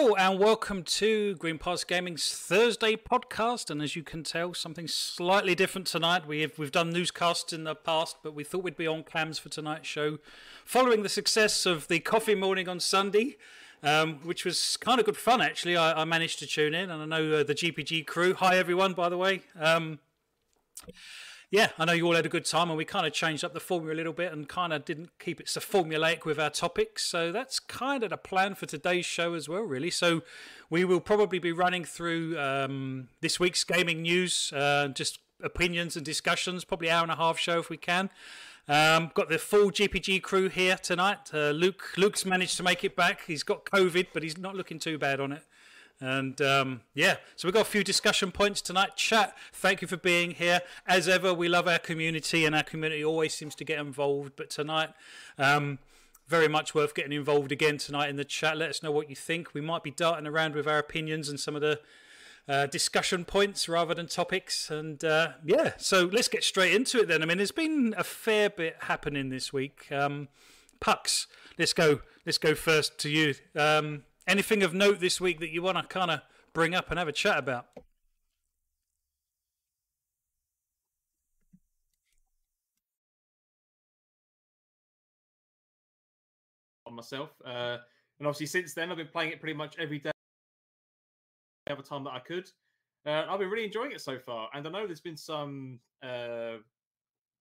Hello and welcome to Green Pass Gaming's Thursday podcast. And as you can tell, something slightly different tonight. We have we've done newscasts in the past, but we thought we'd be on cams for tonight's show, following the success of the coffee morning on Sunday, um, which was kind of good fun actually. I, I, managed to tune in, and I know uh, the GPG crew. Hi everyone, by the way. Um, yeah, I know you all had a good time, and we kind of changed up the formula a little bit and kind of didn't keep it so formulaic with our topics. So that's kind of the plan for today's show as well, really. So we will probably be running through um, this week's gaming news, uh, just opinions and discussions, probably hour and a half show if we can. Um, got the full GPG crew here tonight. Uh, Luke, Luke's managed to make it back. He's got COVID, but he's not looking too bad on it. And um, yeah, so we've got a few discussion points tonight. Chat, thank you for being here. As ever, we love our community, and our community always seems to get involved. But tonight, um, very much worth getting involved again tonight in the chat. Let us know what you think. We might be darting around with our opinions and some of the uh, discussion points rather than topics. And uh, yeah, so let's get straight into it then. I mean, there's been a fair bit happening this week. Um, Pucks, let's go. Let's go first to you. Um, Anything of note this week that you want to kind of bring up and have a chat about? On myself, uh, and obviously since then I've been playing it pretty much every day, every time that I could. Uh, I've been really enjoying it so far, and I know there's been some uh,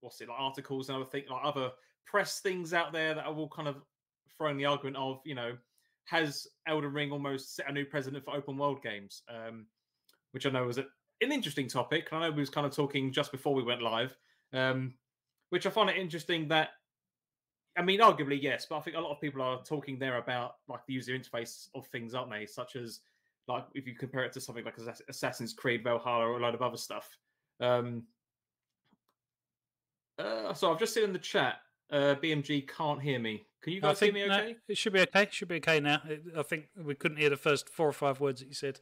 what's it like articles and other things, like other press things out there that are all kind of throwing the argument of you know has Elden Ring almost set a new precedent for open world games, um, which I know was an interesting topic. I know we was kind of talking just before we went live, um, which I find it interesting that, I mean, arguably yes, but I think a lot of people are talking there about like the user interface of things, aren't they? Such as like if you compare it to something like Assassin's Creed Valhalla or a lot of other stuff. Um, uh, so I've just seen in the chat, uh, BMG can't hear me. Can you guys hear me okay? No, it should be okay. It should be okay now. I think we couldn't hear the first four or five words that you said.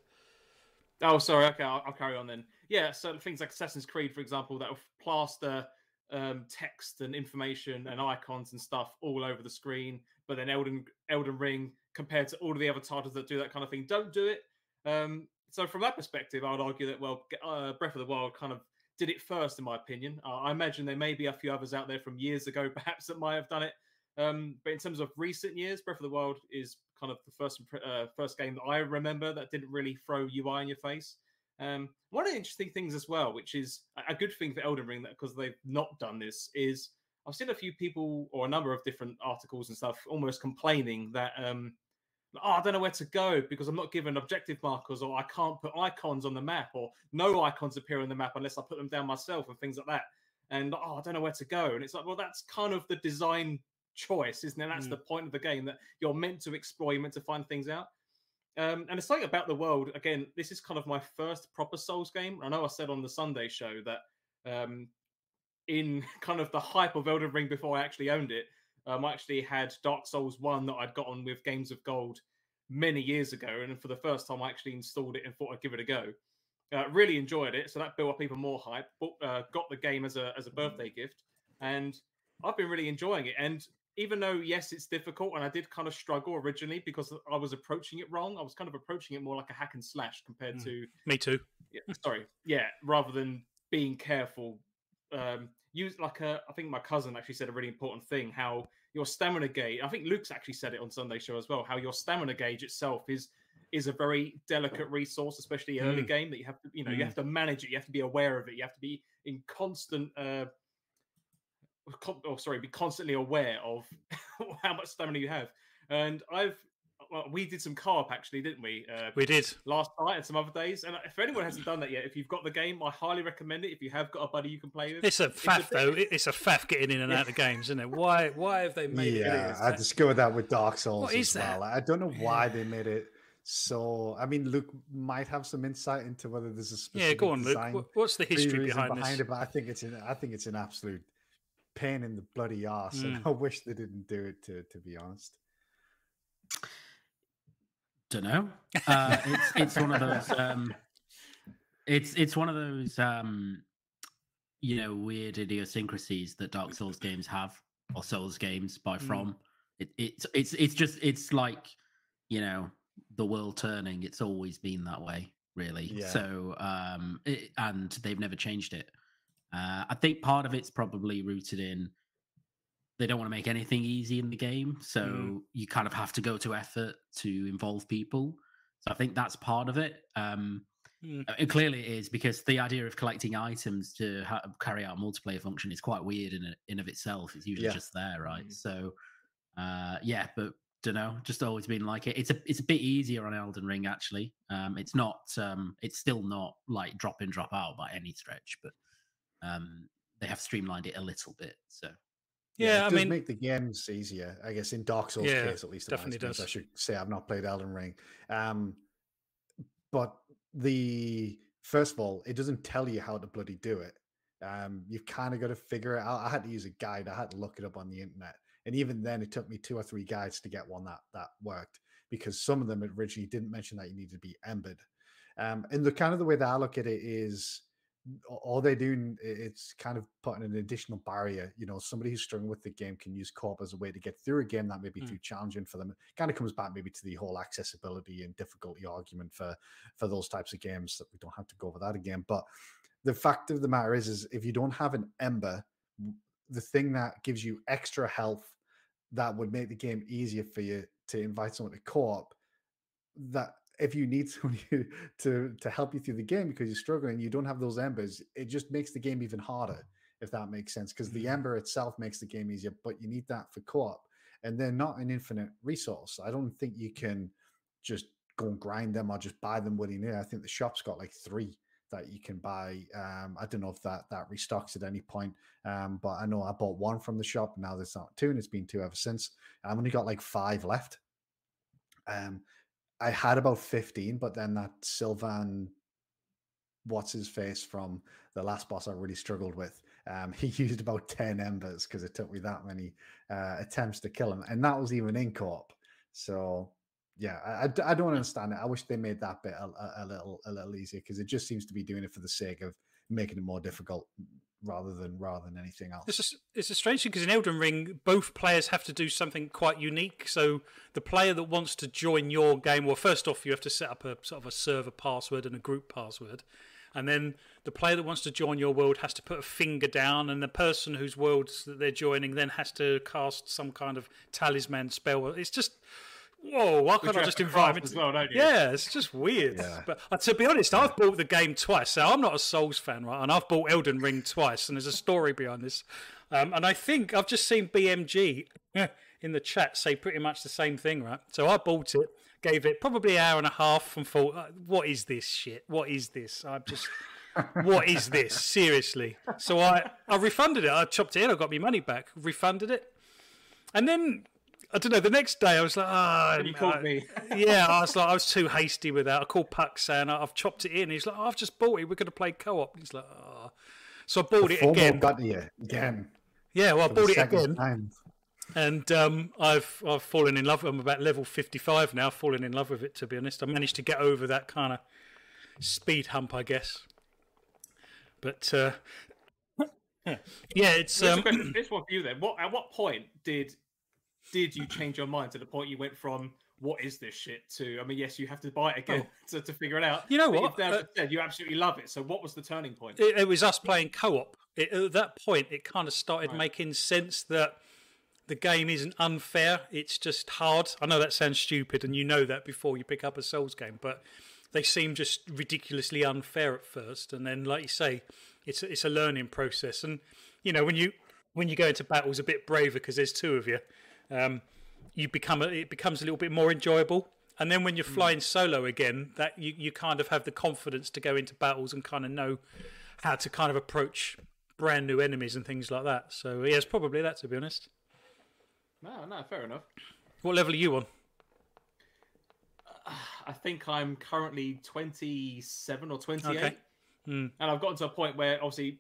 Oh, sorry. Okay, I'll, I'll carry on then. Yeah, so things like Assassin's Creed, for example, that will plaster um, text and information and icons and stuff all over the screen. But then Elden Elden Ring, compared to all of the other titles that do that kind of thing, don't do it. Um, so from that perspective, I would argue that well, uh, Breath of the Wild kind of did it first, in my opinion. Uh, I imagine there may be a few others out there from years ago, perhaps that might have done it. Um, but in terms of recent years, Breath of the Wild is kind of the first uh, first game that I remember that didn't really throw UI in your face. Um, one of the interesting things as well, which is a good thing for Elden Ring, that because they've not done this, is I've seen a few people or a number of different articles and stuff almost complaining that um, oh, I don't know where to go because I'm not given objective markers, or I can't put icons on the map, or no icons appear on the map unless I put them down myself, and things like that. And oh, I don't know where to go. And it's like, well, that's kind of the design choice, isn't it? That's mm. the point of the game that you're meant to explore, you're meant to find things out. Um, and it's like about the world. Again, this is kind of my first proper Souls game. I know I said on the Sunday show that um, in kind of the hype of Elden Ring before I actually owned it, um, I actually had Dark Souls 1 that I'd gotten with Games of Gold many years ago. And for the first time, I actually installed it and thought I'd give it a go. Uh, really enjoyed it. So that built up even more hype. But, uh, got the game as a, as a birthday gift. And I've been really enjoying it. And even though yes, it's difficult, and I did kind of struggle originally because I was approaching it wrong. I was kind of approaching it more like a hack and slash compared mm. to me too. Yeah, sorry, yeah, rather than being careful. Um, use like a. I think my cousin actually said a really important thing. How your stamina gauge. I think Luke's actually said it on Sunday show as well. How your stamina gauge itself is is a very delicate resource, especially early mm. game that you have to. You know, mm. you have to manage it. You have to be aware of it. You have to be in constant. Uh, oh sorry, be constantly aware of how much stamina you have. And I've well, we did some co-op actually, didn't we? Uh, we did last night and some other days. And if anyone hasn't done that yet, if you've got the game, I highly recommend it. If you have got a buddy you can play with, it's a faff it's a though. It's a faff getting in and out of games, isn't it? Why? Why have they made yeah, it? Yeah, I discovered that with Dark Souls. What is that? Well. I don't know why they made it so. I mean, Luke might have some insight into whether there's a specific yeah. Go on, Luke. What's the history behind, behind this? it? But I think it's an. I think it's an absolute pain in the bloody ass, mm. and I wish they didn't do it. To to be honest, don't know. Uh, it's it's one of those. Um, it's it's one of those um, you know weird idiosyncrasies that Dark Souls games have, or Souls games by mm. From. It, it's it's it's just it's like you know the world turning, it's always been that way, really. Yeah. So, um, it, and they've never changed it. Uh, I think part of it's probably rooted in they don't want to make anything easy in the game, so mm. you kind of have to go to effort to involve people. So I think that's part of it. Um, mm. And clearly, it is because the idea of collecting items to ha- carry out a multiplayer function is quite weird in in of itself. It's usually yeah. just there, right? Mm. So, uh, yeah, but don't know, just always been like it. It's a it's a bit easier on Elden Ring actually. Um, it's not um, it's still not like drop in drop out by any stretch, but um, they have streamlined it a little bit. So yeah, yeah I mean, make the games easier. I guess in Dark Souls yeah, case, at least, definitely does. I should say I've not played Elden Ring, um, but the first of all, it doesn't tell you how to bloody do it. Um, you've kind of got to figure it out. I had to use a guide. I had to look it up on the internet, and even then, it took me two or three guides to get one that that worked because some of them originally didn't mention that you needed to be embered. Um, and the kind of the way that I look at it is all they're doing it's kind of putting an additional barrier you know somebody who's struggling with the game can use co-op as a way to get through a game that may be mm. too challenging for them it kind of comes back maybe to the whole accessibility and difficulty argument for for those types of games that we don't have to go over that again but the fact of the matter is is if you don't have an ember the thing that gives you extra health that would make the game easier for you to invite someone to co-op that if you need somebody to to help you through the game because you're struggling, you don't have those embers. It just makes the game even harder, if that makes sense. Because the mm-hmm. ember itself makes the game easier, but you need that for co-op, and they're not an infinite resource. I don't think you can just go and grind them or just buy them willy nilly. I think the shop's got like three that you can buy. Um, I don't know if that that restocks at any point, um, but I know I bought one from the shop. Now there's not two, and it's been two ever since. I've only got like five left. Um, I had about 15, but then that Sylvan, what's his face from the last boss I really struggled with. Um, he used about 10 embers because it took me that many uh, attempts to kill him. And that was even in co op. So, yeah, I, I, don't understand it. I wish they made that bit a, a, a little a little easier because it just seems to be doing it for the sake of making it more difficult rather than rather than anything else. It's a, it's a strange thing because in Elden Ring, both players have to do something quite unique. So the player that wants to join your game, well, first off, you have to set up a sort of a server password and a group password. And then the player that wants to join your world has to put a finger down, and the person whose worlds that they're joining then has to cast some kind of talisman spell. It's just whoa, why can't I just invite him? As well, don't you? Yeah, it's just weird. Yeah. But uh, to be honest, I've bought the game twice. So I'm not a Souls fan, right? And I've bought Elden Ring twice, and there's a story behind this. Um, and I think I've just seen BMG in the chat say pretty much the same thing, right? So I bought it, gave it probably an hour and a half, and thought, uh, what is this shit? What is this? I'm just. what is this? Seriously. So I, I refunded it. I chopped it in. I got my money back. Refunded it. And then I don't know. The next day, I was like, "Ah." Oh, you called me. yeah, I was like, I was too hasty with that. I called Puck saying I've chopped it in. He's like, oh, "I've just bought it. We're going to play co-op." He's like, "Oh." So I bought the it again. Got you again. Yeah, well, I bought it again. Time. And um, I've I've fallen in love. I'm about level 55 now. Fallen in love with it. To be honest, I managed to get over that kind of speed hump, I guess. But uh, yeah, it's um, this one for you then. What at what point did did you change your mind to the point you went from what is this shit? to I mean yes you have to buy it again oh. to, to figure it out. You know what? uh, said, you absolutely love it so what was the turning point? It, it was us playing co-op. It, at that point it kind of started right. making sense that the game isn't unfair it's just hard. I know that sounds stupid and you know that before you pick up a Souls game but they seem just ridiculously unfair at first and then like you say it's it's a learning process. And you know when you when you go into battles a bit braver because there's two of you um, you become a, it becomes a little bit more enjoyable. And then when you're hmm. flying solo again, that you, you kind of have the confidence to go into battles and kind of know how to kind of approach brand new enemies and things like that. So yeah, probably that to be honest. No, no, fair enough. What level are you on? I think I'm currently 27 or 28. Okay. Mm. And I've gotten to a point where obviously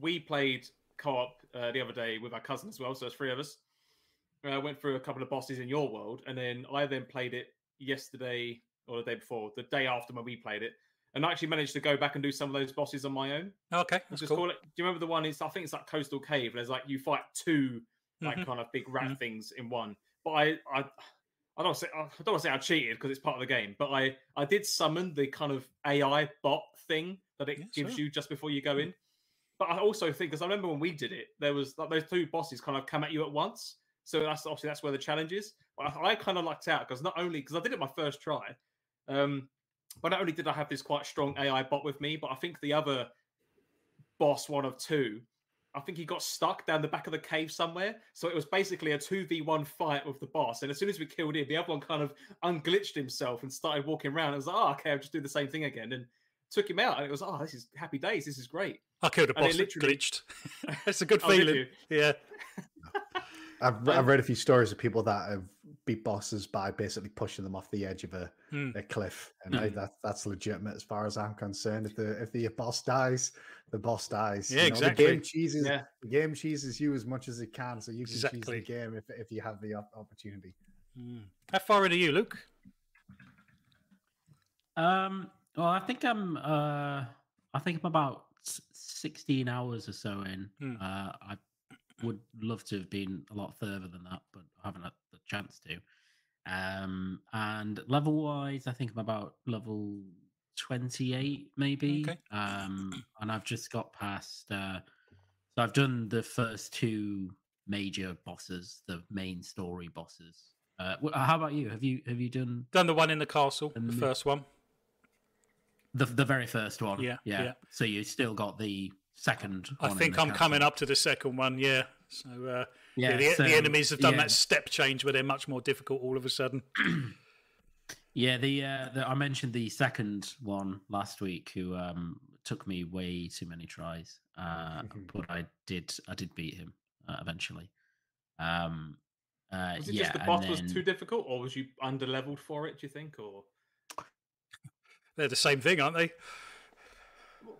we played co-op uh, the other day with our cousin as well, so there's three of us. I uh, went through a couple of bosses in your world, and then I then played it yesterday or the day before, the day after when we played it, and I actually managed to go back and do some of those bosses on my own. Okay, that's just cool. call it. Do you remember the one? Is I think it's like Coastal Cave. There's like you fight two like mm-hmm. kind of big rat mm-hmm. things in one. But I, I I don't say I don't want to say I cheated because it's part of the game, but I I did summon the kind of AI bot thing that it Yeah, gives sure. you just before you go in. But I also think because I remember when we did it, there was like those two bosses kind of come at you at once. So that's obviously that's where the challenge is. But I, I kind of lucked out because not only because I did it my first try, um, but not only did I have this quite strong AI bot with me, but I think the other boss, one of two, I think he got stuck down the back of the cave somewhere. So it was basically a 2v1 fight with the boss. And as soon as we killed him, the other one kind of unglitched himself and started walking around. I was like, oh, okay, I'll just do the same thing again. And took him out. And it was, oh, this is happy days. This is great. I killed a And it boss literally- glitched. It's a good Oh, feeling. you? Yeah. I've, Um, I've read a few stories of people that have beat bosses by basically pushing them off the edge of a, Hmm. a cliff, and I, that that's legitimate as far as I'm concerned. If the if the boss dies, the boss dies. Yeah, The exactly. game cheeses Yeah. the game cheeses you as much as it can, so you can cheese the game if if you have the op- opportunity. Mm. How far in are you, Luke? Um, well, I think I'm. Uh, I think I'm about sixteen hours or so in. Hmm. Uh, I would love to have been a lot further than that, but I haven't had the chance to. Um, and level wise, I think I'm about level twenty-eight, maybe. Okay. Um, and I've just got past. Uh, so I've done the first two major bosses, the main story bosses. Uh, how about you? Have you have you done Done the one in the castle, the Um, first one. The the very first one. Yeah, yeah. yeah. So you still got the second. I think I'm coming up to the second one. Yeah. So uh, Yeah, yeah, the, so, the enemies have done yeah. that step change where they're much more difficult all of a sudden. Yeah, the, uh, the I mentioned the second one last week, who um took me way too many tries, uh, Mhm. but I did I did beat him uh, eventually. Um, uh, Was it yeah, just the and boss was too difficult, or was you under leveled for it? Do you think, or They're the same thing, aren't they?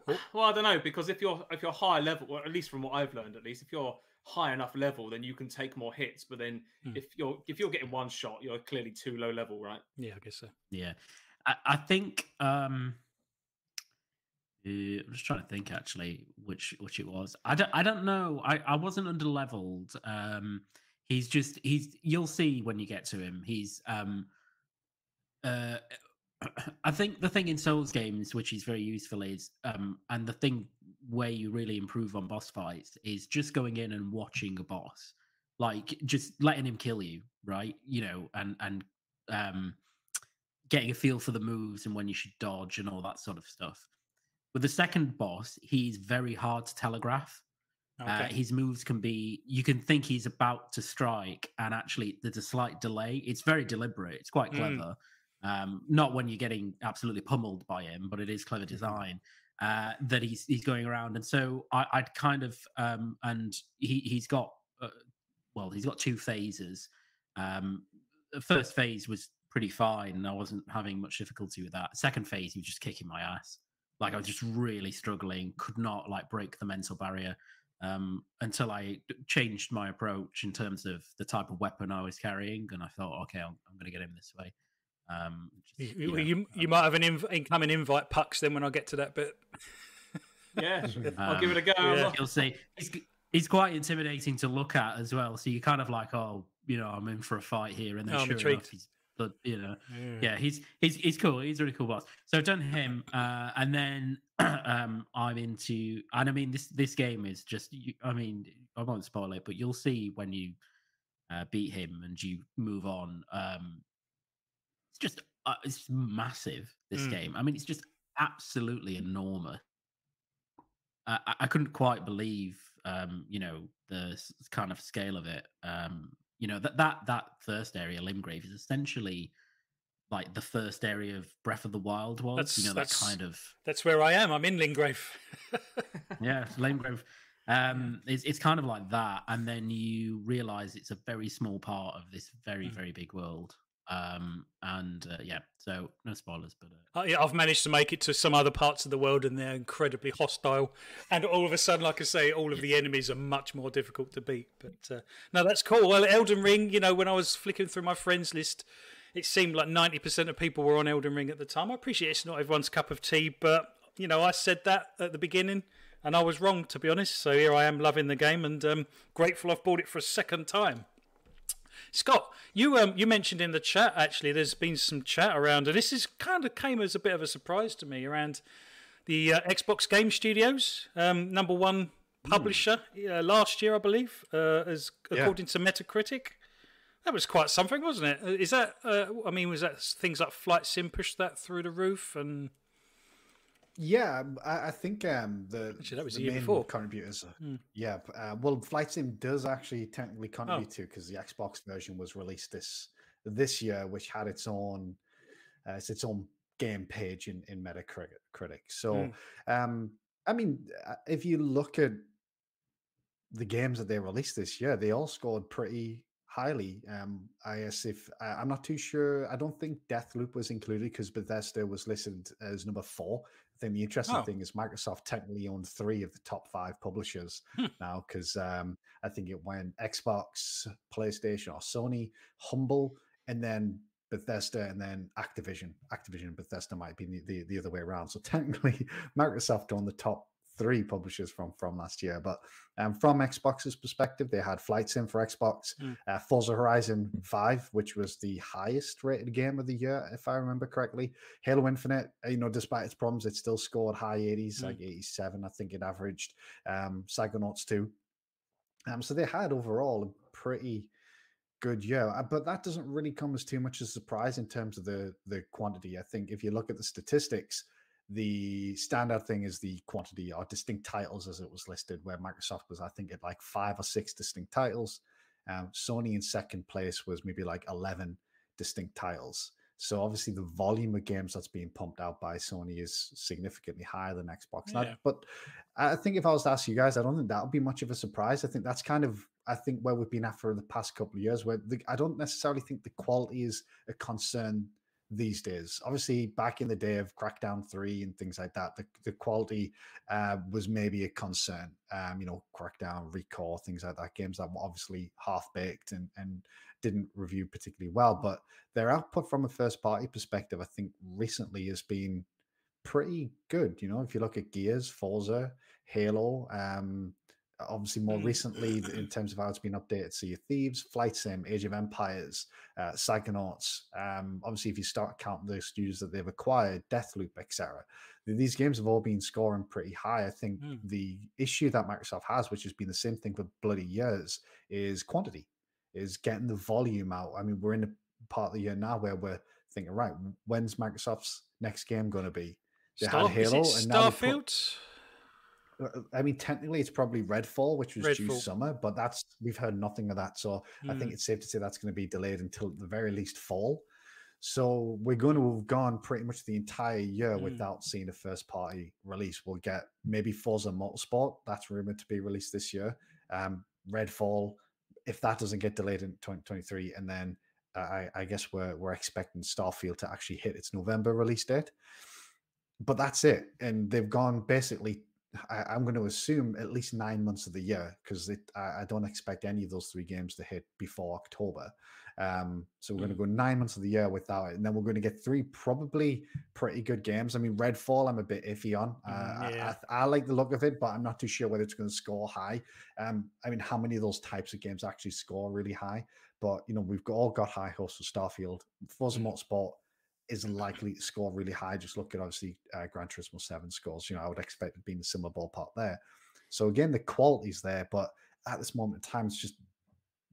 Well, I don't know because if you're if you're high level, or at least from what I've learned, at least if you're high enough level, then you can take more hits. But then Hmm. if you're if you're getting one shot, you're clearly too low level, right? Yeah, I guess so. Yeah, I, I think um, uh, I'm just trying to think actually which which it was. I don't I don't know. I I wasn't under leveled. Um, he's just he's you'll see when you get to him. He's um, uh, I think the thing in Souls games which is very useful is um, and the thing where you really improve on boss fights is just going in and watching a boss, like just letting him kill you, right? You know, and and um getting a feel for the moves and when you should dodge and all that sort of stuff. With the second boss, he's very hard to telegraph. Uh, his moves can be, you can think he's about to strike, and actually there's a slight delay. It's very deliberate, it's quite Mm. Um, not when you're getting absolutely pummeled by him, but it is clever design. Uh, that he's he's going around, and so I, I'd kind of um, and he he's got uh, well, he's got two phases. Um, the first phase was pretty fine, and I wasn't having much difficulty with that. Second phase, he was just kicking my ass. Like I was just really struggling, could not like break the mental barrier um, until I changed my approach in terms of the type of weapon I was carrying, and I thought, okay, I'm, I'm going to get him this way. Um, just, You, know, you, you might have an inv- incoming invite, Pucks, then when I get to that bit. Yeah, I'll give it a go. Yeah. I'll- you'll see he's, he's quite intimidating to look at as well. So you're kind of like, oh, you know, I'm in for a fight here, and then Oh, sure intrigued. enough, he's, but you know, yeah, he's he's he's cool. He's a really cool boss. So I've done him, uh, and then um, I'm into, and I mean this this game is just, you, I mean, I won't spoil it, but you'll see when you uh, beat him and you move on. Um, it's just uh, it's massive. This Mm. game. I mean, it's just absolutely enormous. I, I- I couldn't quite believe, um, you know, the s- kind of scale of it. Um, you know that that that first area, Limgrave, is essentially like the first area of Breath of the Wild was. That's- you know, that kind of That's where I am. I'm in Lingrave. yeah, Limgrave. Um, it's it's kind of like that, and then you realize it's a very small part of this very Mm. very big world. Um, and uh, yeah, so no spoilers, but uh, Uh, yeah, I've managed to make it to some other parts of the world, and they're incredibly hostile. And all of a sudden, like I say, all of the enemies are much more difficult to beat. But uh, no, that's cool. Well, Elden Ring. You know, when I was flicking through my friends list, it seemed like ninety percent of people were on Elden Ring at the time. I appreciate it's not everyone's cup of tea, but you know, I said that at the beginning, and I was wrong to be honest. So here I am, loving the game, and um, grateful I've bought it for a second time. Scott, you um you mentioned in the chat actually. There's been some chat around, and this is kind of came as a bit of a surprise to me around the uh, Xbox Game Studios, um, number one publisher mm. uh, last year, I believe, uh, as according yeah. to Metacritic. That was quite something, wasn't it? Uh, that? Uh, I mean, was that things like Flight Sim pushed that through the roof and? Yeah, I, I think um, the actually that was the year before contributors. Mm. Yeah, uh, well, Flight Sim does actually technically contribute oh. to because the Xbox version was released this this year, which had its own uh, it's its own game page in in Metacritic. So, mm. um, I mean, uh, if you look at the games that they released this year, they all scored pretty highly. Um, I guess if uh, I'm not too sure, I don't think Deathloop was included because Bethesda was listed as number four think the interesting oh. thing is Microsoft technically owned three of the top five publishers hmm. now because um, I think it went Xbox, PlayStation, or Sony, Humble, and then Bethesda, and then Activision. Activision and Bethesda might be the, the, the other way around. So technically, Microsoft owned the top three publishers from from last year. But um, from Xbox's perspective, they had Flight Sim for Xbox, mm. uh, Forza Horizon Five, which was the highest rated game of the year, if I remember correctly. Halo Infinite, you know, despite its problems, it still scored high 80s, mm. like 87, I think it averaged. Um, Psychonauts 2. Um, so they had overall a pretty good year, uh, but that doesn't really come as too much as a surprise in terms of the the quantity. I think if you look at the statistics the standard thing is the quantity or distinct titles as it was listed, where Microsoft was, I think, at like five or six distinct titles. Um, Sony in second place was maybe like 11 distinct titles. So obviously the volume of games that's being pumped out by Sony is significantly higher than Xbox. Yeah. but I think if I was to ask you guys, I don't think that would be much of a surprise. I think that's kind of I think where we've been at for the past couple of years, where the, I don't necessarily think the quality is a concern these days. Obviously, back in the day of Crackdown 3 and things like that, the, the quality uh, was maybe a concern. Um, you know, Crackdown, Recall, things like that, games that were obviously half baked and, and didn't review particularly well. But their output from a first party perspective, I think recently has been pretty good. You know, if you look at Gears, Forza, Halo, um, obviously more mm. recently in terms of how it's been updated sea of thieves flight sim age of empires uh, psychonauts um, obviously if you start counting the studios that they've acquired deathloop etc these games have all been scoring pretty high i think mm. the issue that microsoft has which has been the same thing for bloody years is quantity is getting the volume out i mean we're in a part of the year now where we're thinking right when's microsoft's next game going to be they Star- had halo and starfield uh, I mean, technically, it's probably Redfall, which was Redfall. due summer, but that's we've heard nothing of that. So mm. I think hmm. it's safe to say that's going to be delayed until the very least fall. So we're going to have gone pretty much the entire year mm. without seeing a first party release. We'll get maybe Forza Motorsport, that's rumored to be released this year. Um, Redfall, if that doesn't get delayed in 2023, and then uh, I, I guess we're we're expecting Starfield to actually hit its November release date. But that's it, and they've gone basically I, am going to assume at least nine months of the year because I, I, don't expect any of those three games to hit before October. Um, so we're mm. going to go nine months of the year without it, and then we're going to get three probably pretty good games. I mean, Redfall, I'm a bit iffy on. Uh, mm, yeah. I, I, like the look of it, but I'm not too sure whether it's going to score high. Um, I mean, how many of those types of games actually score really high? But you know, we've got, all got high hopes for Starfield, Forza mm. Motorsport is likely to score really high. Just look at obviously uh, Gran Turismo 7 scores. You know, I would expect it being a similar ballpark there. So again, the quality's there, but at this moment in time, it's just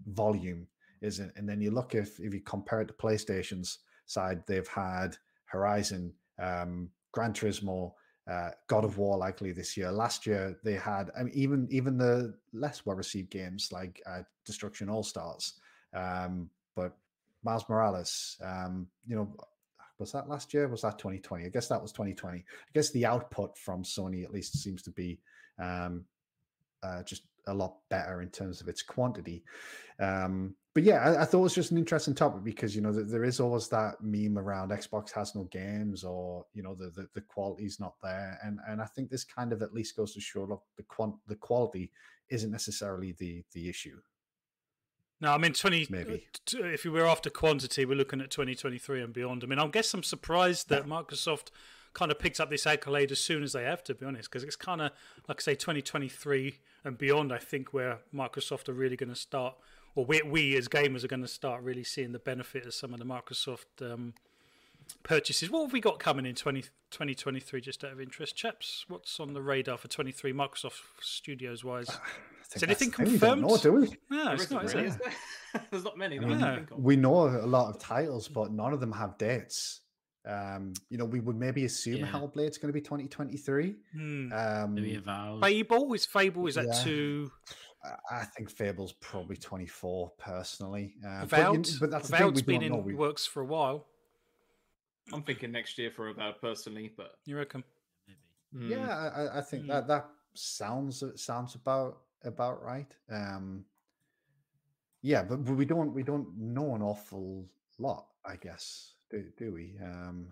volume, isn't And then you look if if you compare it to PlayStation's side, they've had Horizon, um, Gran Turismo, uh, God of War likely this year. Last year they had I mean, even even the less well received games like uh, Destruction All Stars, um, but Miles Morales, um, you know, was that last year? Was that 2020? I guess that was 2020. I guess the output from Sony at least seems to be um, uh, just a lot better in terms of its quantity. Um, but yeah, I, I, thought it was just an interesting topic because you know there is always that meme around Xbox has no games or you know the the, the quality's not there, and and I think this kind of at least goes to show look the quant the quality isn't necessarily the the issue. No, I mean twenty. Maybe if we were after quantity, we're looking at twenty twenty three and beyond. I mean, I guess I'm surprised that Microsoft kind of picked up this accolade as soon as they have, to be honest, because it's kind of like I say, twenty twenty three and beyond. I think where Microsoft are really going to start or we, we as gamers are going to start really seeing the benefit of some of the Microsoft um, purchases. What have we got coming in 20, 2023, just out of interest? Chaps, what's on the radar for 23 Microsoft Studios wise? Is anything confirmed? No, do we? No, it's not, really, is it? There's not many. I mean, we know a lot of titles, but none of them have dates. Um, you know, we would maybe assume yeah. Hellblade's going to be 2023. Hmm. Um, maybe Avowed. Fable is Fable. Is that yeah. too? I think Fable's probably 24 personally. Uh, Avowed, but, but that's Avowed's been in we... works for a while. I'm thinking next year for Avowed personally, but you reckon? Maybe. Mm. Yeah, I, I think mm. that that sounds sounds about about right. Um, yeah, but, but we don't we don't know an awful lot, I guess do, do we? Um,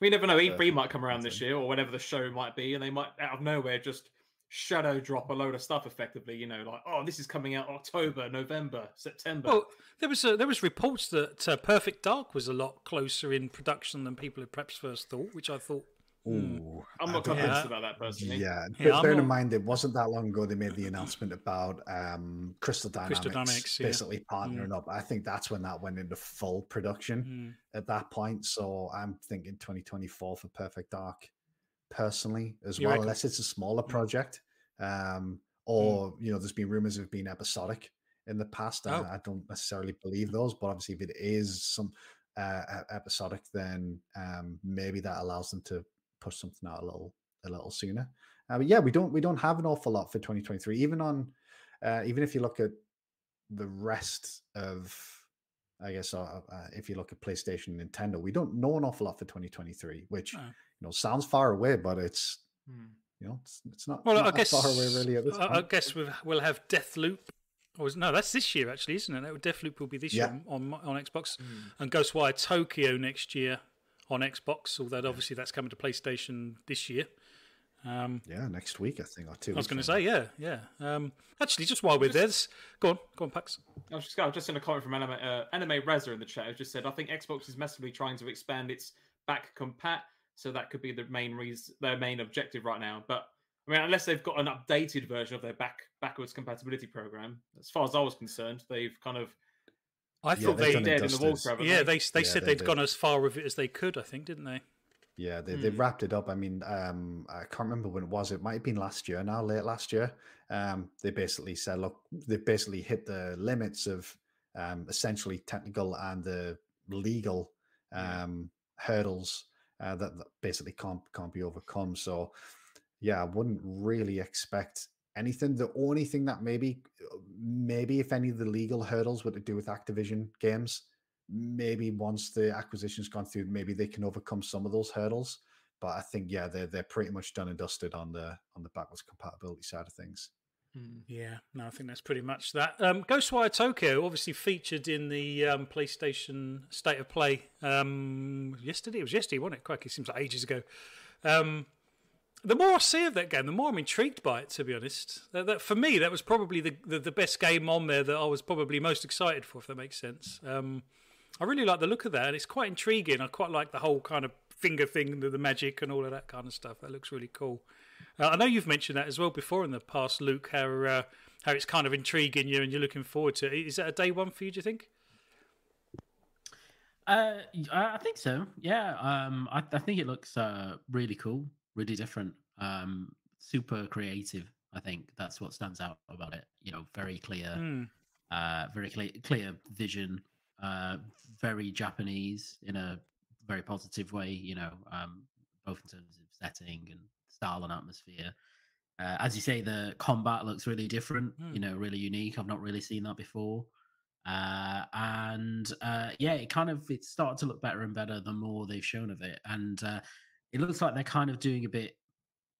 we never know. E3 might come around this year, or whatever the show might be, and they might out of nowhere just shadow drop a load of stuff. Effectively, you know, like oh, this is coming out October, November, September. Well, there was a, there was reports that uh, Perfect Dark was a lot closer in production than people had perhaps first thought, which I thought Hmm. Ooh, I'm not convinced yeah. about that personally. Yeah, yeah bear in mind it wasn't that long ago they made the announcement about um, Crystal Dynamics, Crystal Dynamics yeah. basically partnering mm. up. I think that's when that went into full production mm. at that point. So I'm thinking 2024 for Perfect Dark, personally as you well, reckon? unless it's a smaller hmm. project, um, hmm. or you know, there's been rumors of being episodic in the past. Oh. I, don't necessarily believe those, but obviously if it is some uh, episodic, then um, maybe that allows them to push something out a little a little sooner. Uh, but yeah, we don't we don't have an awful lot for 2023. Even on uh, even if you look at the rest of I guess uh, uh, if you look at PlayStation, Nintendo, we don't know an awful lot for 2023, which you know sounds far away, but it's hmm. you know it's, it's not. Well, not I guess far away really. At this I, I guess we'll, we'll have Deathloop. Or no, that's this year actually, isn't it? Deathloop will be this yeah. year on, on, on Xbox, mm. and Ghostwire Tokyo next year on Xbox, although obviously that's coming to PlayStation this year. Um, yeah, next week I think or two. I was going to say, yeah, yeah. Um, actually, just while we're there, go on, go on, Pax. I was just, I was just in a comment from Anime, uh, Anime Reza in the chat. I just said I think Xbox is massively trying to expand its back compat, so that could be the main reason, their main objective right now. But I mean, unless they've got an updated version of their back backwards compatibility program, as far as I was concerned, they've kind of I thought they did in the Wolves Yeah, they they, said they had gone as far with it as they could. I think, didn't they? Yeah, they, they hmm. wrapped it up. I mean, um, I can't remember when it was. It might have been last year now, late last year. Um, they basically said, look, they basically hit the limits of um, essentially technical and the legal um, hurdles uh, that, that, basically can't can't be overcome. So, yeah, I wouldn't really expect anything. The only thing that maybe, maybe if any of the legal hurdles were to do with Activision games, maybe once the acquisition's gone through, maybe they can overcome some of those hurdles. But I think yeah, they're they're pretty much done and dusted on the on the backwards compatibility side of things. Hmm. Yeah, no, I think that's pretty much that. Um, Ghostwire Tokyo obviously featured in the um, PlayStation State of Play um, yesterday. It was yesterday, wasn't it? Quite, it seems like ages ago. Um, the more I see of that game, the more I'm intrigued by it. To be honest, that, that for me, that was probably the, the, the best game on there that I was probably most excited for. If that makes sense, um, I really like the look of that, and it's quite intriguing. I quite like the whole kind of finger thing, the, the magic, and all of that kind of stuff. That looks really cool. Uh, I know you've mentioned that as well before in the past, Luke. How uh, how it's kind of intriguing you, and you're looking forward to it. Is that a day one for you? Do you think? Uh, I think so. Yeah. Um, I, I think it looks uh, really cool really different, um, super creative. I think that's what stands out about it. You know, very clear, mm. uh, very clear, clear vision, uh, very Japanese in a very positive way. You know, um, both in terms of setting and style and atmosphere. Uh, as you say, the combat looks really different. Mm. You know, really unique. I've not really seen that before. Uh, and uh, yeah, it kind of it started to look better and better the more they've shown of it. And uh, it looks like they're kind of doing a bit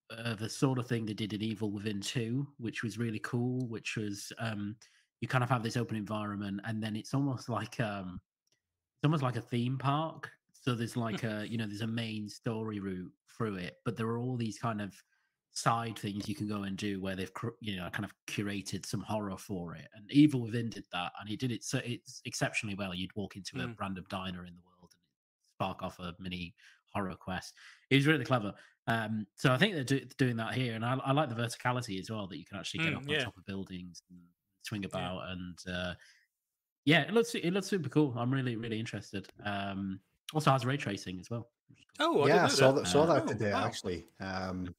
of the sort of thing they did in Evil Within 2, which was really cool, which was um, you kind of have this open environment and then it's almost like um, it's almost like a theme park. So there's like a you know there's a main story route through it, but there are all these kind of side things you can go and do where they've you know kind of curated some horror for it. And Evil Within did that, and he did it so it's exceptionally well. You'd walk into mm. a random diner in the world and spark off a mini horror quest. It was really clever. Um, so I think they're do, doing that here, and I, I, like the verticality as well that you can actually get mm, up on top of buildings and swing about, yeah. and uh, yeah, it looks it looks super cool. I'm really really interested. Um, also has ray tracing as well. Oh, I yeah, saw that. Saw that oh, today wow. actually. Um,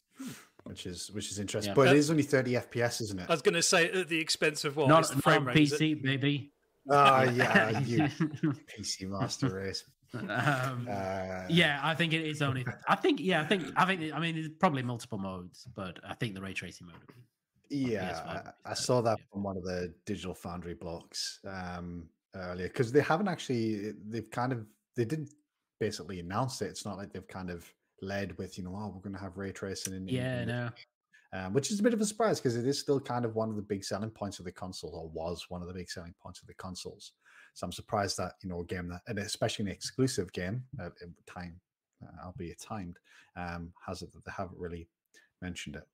which is which is interesting, yeah, but, but, it is only 30 FPS, isn't it? I was going to say at the expense of what? Not, the frame not PC, maybe. Oh yeah, you PC master race. Um, uh, yeah, I think it is only. I think yeah, I think I think I mean there's probably multiple modes, but I think the ray tracing mode. Yeah, I, I, saw that from one of the Digital Foundry blocks um, earlier because they haven't actually. They've kind of they didn't basically announced it. It's not like they've kind of led with you know oh we're going to have ray tracing in yeah in, no. Um, which is a bit of a surprise because it is still kind of one of the big selling points of the console, or was one of the big selling points of the consoles. So I'm surprised that you know a game that, and especially an exclusive game, uh, time, uh, albeit timed, um, has it that they haven't really mentioned it.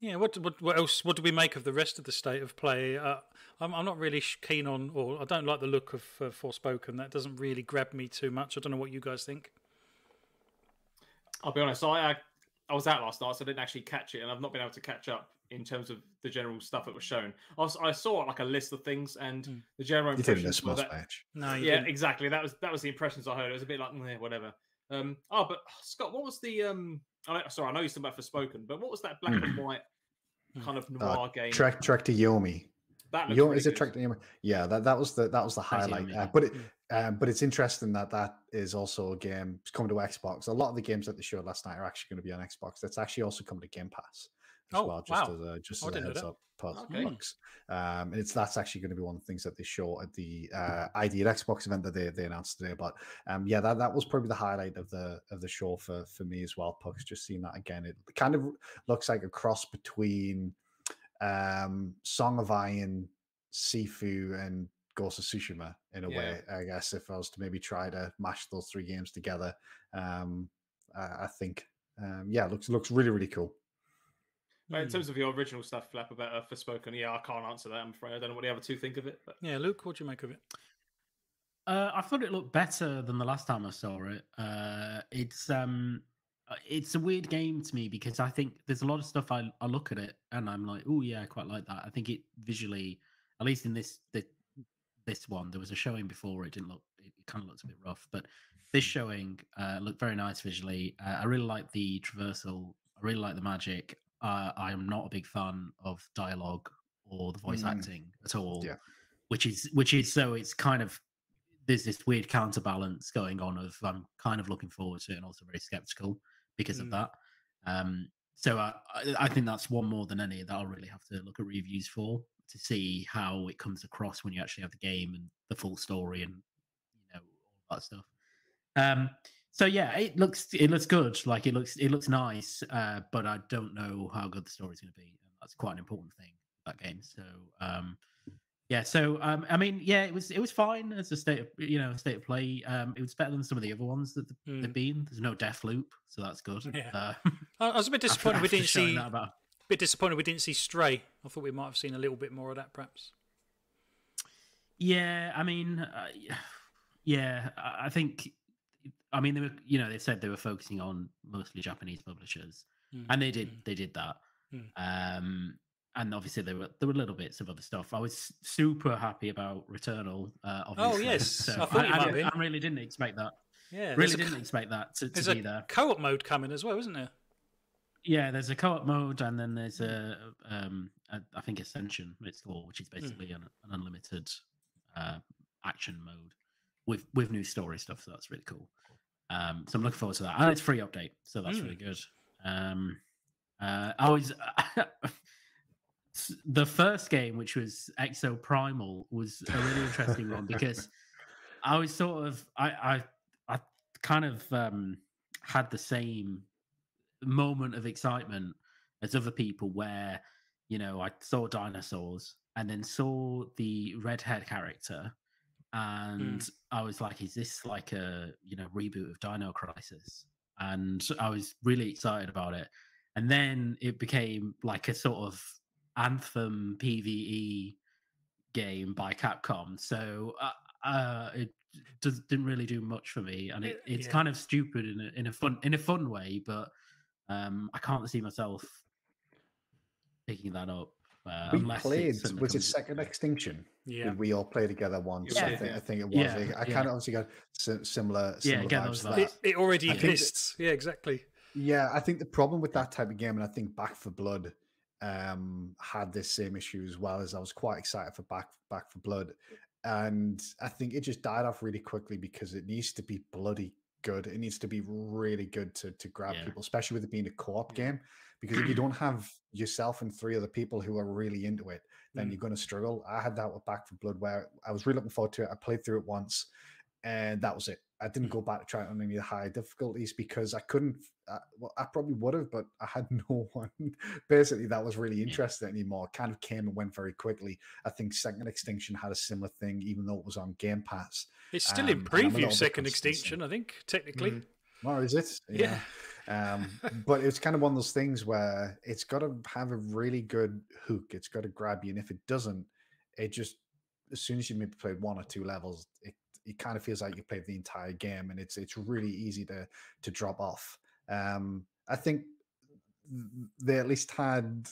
Yeah, what, what what else? What do we make of the rest of the state of play? Uh, I'm I'm not really keen on, or I don't like the look of uh, Forspoken. That doesn't really grab me too much. I don't know what you guys think. I'll be honest. I I was out last night, so I didn't actually catch it, and I've not been able to catch up in terms of the general stuff that was shown. I, was, I saw like a list of things, and mm. the general impressions were that. No, yeah, didn't. exactly. That was that was the impressions I heard. It was a bit like whatever. Um, oh, but Scott, what was the um? I, sorry, I know you're talking about Forspoken, but what was that black and hmm. white kind of uh, noir uh, game? Trek Trek to Yomi. That Yo- really is it Trek to Yomi? Yeah, that, that was the that was the highlight. Uh, but it, hmm. um, but it's interesting that that is also a game. It's coming to Xbox. A lot of the games that they showed last night are actually going to be on Xbox. That's actually also coming to Game Pass as oh, well, just wow. as a just as a heads up. Okay. Um, it's that's actually going to be one of the things that they show at the uh, ID at Xbox event that they, they announced today. But um, yeah, that, that was probably the highlight of the of the show for for me as well. Pucks just seeing that again. It kind of looks like a cross between um, Song of Iron, Sifu, and Ghost of Tsushima in a yeah. way. I guess if I was to maybe try to mash those three games together, um, I, I think um, yeah, looks looks really really cool. But in hmm. terms of your original stuff, Flap, about uh, Forspoken, yeah, I can't answer that. I'm afraid I don't know what the other two think of it. But... Yeah, Luke, what do you make of it? Uh, I thought it looked better than the last time I saw it. Uh, it's um, uh, it's a weird game to me because I think there's a lot of stuff I, I look at it and I'm like, oh yeah, I quite like that. I think it visually, at least in this this, this one, there was a showing before it didn't look, it kind of looks a bit rough, but this showing uh, looked very nice visually. Uh, I really like the traversal. I really like the magic uh, I am not a big fan of dialogue or the voice mm. acting at all. Yeah. Which is which is so it's kind of there's this weird counterbalance going on of I'm kind of looking forward to it and also very skeptical because mm. of that. Um, so I, I think that's one more than any that I'll really have to look at reviews for to see how it comes across when you actually have the game and the full story and you know all that stuff. Um, so yeah, it looks it looks good. Like it looks it looks nice, uh, but I don't know how good the story's going to be, and that's quite an important thing that game. So um, yeah, so um, I mean, yeah, it was it was fine as a state of you know state of play. Um, it was better than some of the other ones that mm. they've been. There's no Deathloop, so that's good. Yeah. Uh, I was a bit disappointed after, we didn't see. About... Bit disappointed we didn't see Stray. I thought we might have seen a little bit more of that, perhaps. Yeah, I mean, uh, yeah, I think I mean, they were, you know, they said they were focusing on mostly Japanese publishers, mm. and they did, mm. they did that. Mm. Um, and obviously there were there were little bits of other stuff. I was super happy about Returnal. Uh, oh, obviously. Oh yes, so I, thought I, I, really didn't expect that. Yeah, really didn't co- expect that to, to be there. Co-op mode coming as well, isn't there? Yeah, there's a co-op mode, and then there's a, um, a I think Ascension it's called, which is hmm. basically mm. an, an, unlimited uh, action mode with with new story stuff. So that's really cool. Um, so I'm looking forward to that. And it's free update, so that's mm. really good. Um, uh, I was the first game, which was Exoprimal, was a really interesting one because I was sort of I I, I kind of um, had the same moment of excitement as other people where you know I saw dinosaurs and then saw the redhead character and mm. I was like, "Is this like a you know reboot of Dino Crisis?" And I was really excited about it. And then it became like a sort of anthem PVE game by Capcom. So uh, uh, it does, didn't really do much for me, and it, it's yeah. kind of stupid in a in a fun in a fun way. But um, I can't see myself picking that up. Uh, we played. Was it Second Extinction? Yeah, we all play together once. Yeah. I, think, I think it was. Yeah, I, I yeah. kind of obviously got si- similar. Yeah, similar get vibes those to vibes. that. it, it already I think that- exists. Yeah, exactly. Yeah, I think the problem with that type of game, and I think Back 4 Blood um, had this same issue as well. As I was quite excited for Back Back 4 Blood, and I think it just died off really quickly because it needs to be bloody good. It needs to be really good to to grab Yeah. people, especially with it being a co-op game. Because if you don't have yourself and three other people who are really into it, then Mm. you're going to struggle. I had that with Back 4 Blood, where I was really looking forward to it. I played through it once, and that was it. I didn't go back to try it on any of the higher difficulties because I couldn't. I, well, I probably would have, but I had no one basically that was really interested anymore. It kind of came and went very quickly. I think Second Extinction had a similar thing, even though it was on Game Pass. It's still Um, in and I'm a little preview. Second. Extinction, I think, technically. Mm. Or is it? Yeah. Um, but it's kind of one of those things where it's got to have a really good hook. It's got to grab you, and if it doesn't, it just as soon as you maybe played one or two levels, it it kind of feels like you played the entire game, and it's it's really easy to to drop off. Um, I think they at least had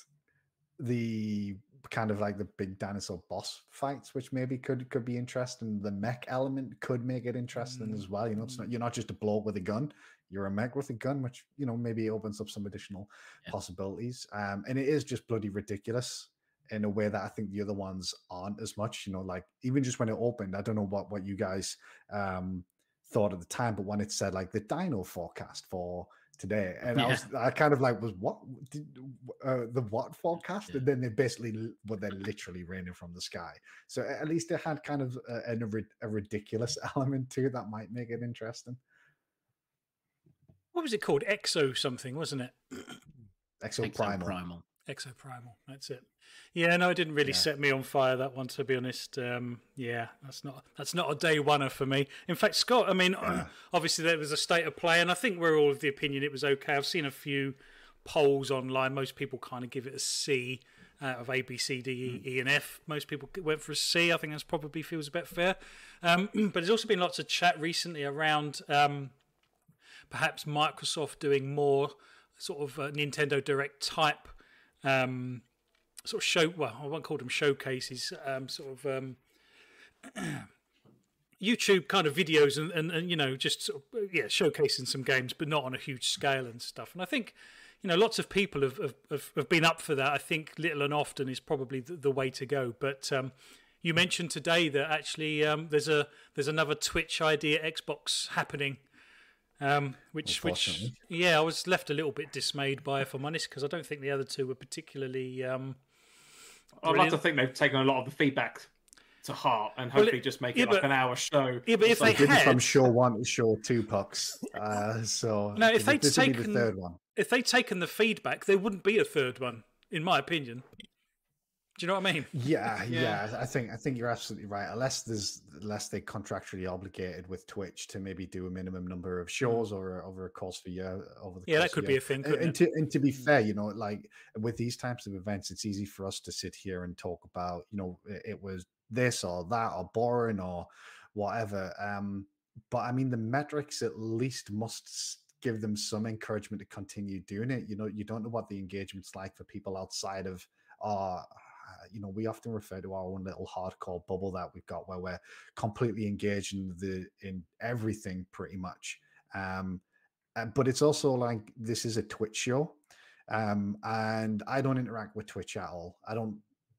the kind of like the big dinosaur boss fights, which maybe could could be interesting. The mech element could make it interesting as well. You know, it's not you're not just a bloke with a gun; you're a mech with a gun, which you know maybe opens up some additional Yeah. possibilities. Um, and it is just bloody ridiculous in a way that I think the other ones aren't as much. You know, like even just when it opened, I don't know what what you guys um thought at the time, but when it said like the dino forecast for today, and I was I kind of like was what did, uh, the what forecast, Yeah. and then they basically were they literally raining from the sky. So at least it had kind of a, a, a ridiculous element to it that might make it interesting. What was it called? Exo something, wasn't it? Exo Exoprimal. Primal. Exoprimal. That's it. Yeah, no, it didn't really Yeah. set me on fire that one. To be honest, um, yeah, that's not that's not a day oneer for me. In fact, Scott, I mean, obviously there was a state of play, and I think we're all of the opinion it was okay. I've seen a few polls online. Most people kind of give it a C out of A, B, C, D, E, E, and F. Most people went for a C. I think that's probably feels a bit fair. Um, but there's also been lots of chat recently around um, perhaps Microsoft doing more sort of uh, Nintendo Direct type um, sort of show. Well, I won't call them showcases. Um, sort of um, YouTube kind of videos and, and, and you know just sort of, yeah showcasing some games, but not on a huge scale and stuff. And I think you know lots of people have have, have, have been up for that. I think little and often is probably the, the way to go. But um, you mentioned today that actually um, there's a there's another Twitch ID@Xbox happening. Um, which, which, yeah, I was left a little bit dismayed by, if I'm honest, because I don't think the other two were particularly um, I'd like to think they've taken a lot of the feedback to heart and Well, hopefully it- just make yeah, it like but- an hour show. Yeah, but or if they something. Did it from had- show one to show two pucks. Uh, so No, if they'd this would be taken- the third one. if they'd taken the feedback, there wouldn't be a third one, in my opinion. Do you know what I mean? Yeah, Yeah. yeah, I think I think you're absolutely right. Unless there's unless they contractually obligated with Twitch to maybe do a minimum number of shows or over a course for year over the Yeah, that could be a thing. And, and to and to be fair, you know, like with these types of events, it's easy for us to sit here and talk about, you know, it, it was this or that or boring or whatever. Um, but I mean, the metrics at least must give them some encouragement to continue doing it. You know, you don't know what the engagement's like for people outside of our. You know, we often refer to our own little hardcore bubble that we've got, where we're completely engaged in the in everything pretty much. Um, uh, but it's also like this is a Twitch show, um, and I don't interact with Twitch at all. I don't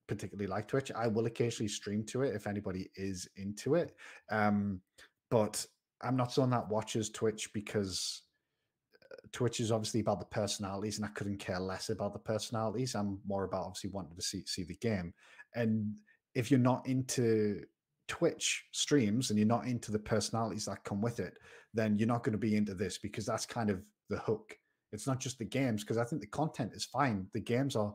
particularly like Twitch. I will occasionally stream to it if anybody is into it, um, but I'm not someone that watches Twitch because Twitch is obviously about the personalities, and I couldn't care less about the personalities. I'm more about obviously wanting to see see the game, and if you're not into Twitch streams and you're not into the personalities that come with it, then you're not going to be into this because that's kind of the hook. It's not just the games because I think the content is fine. The games are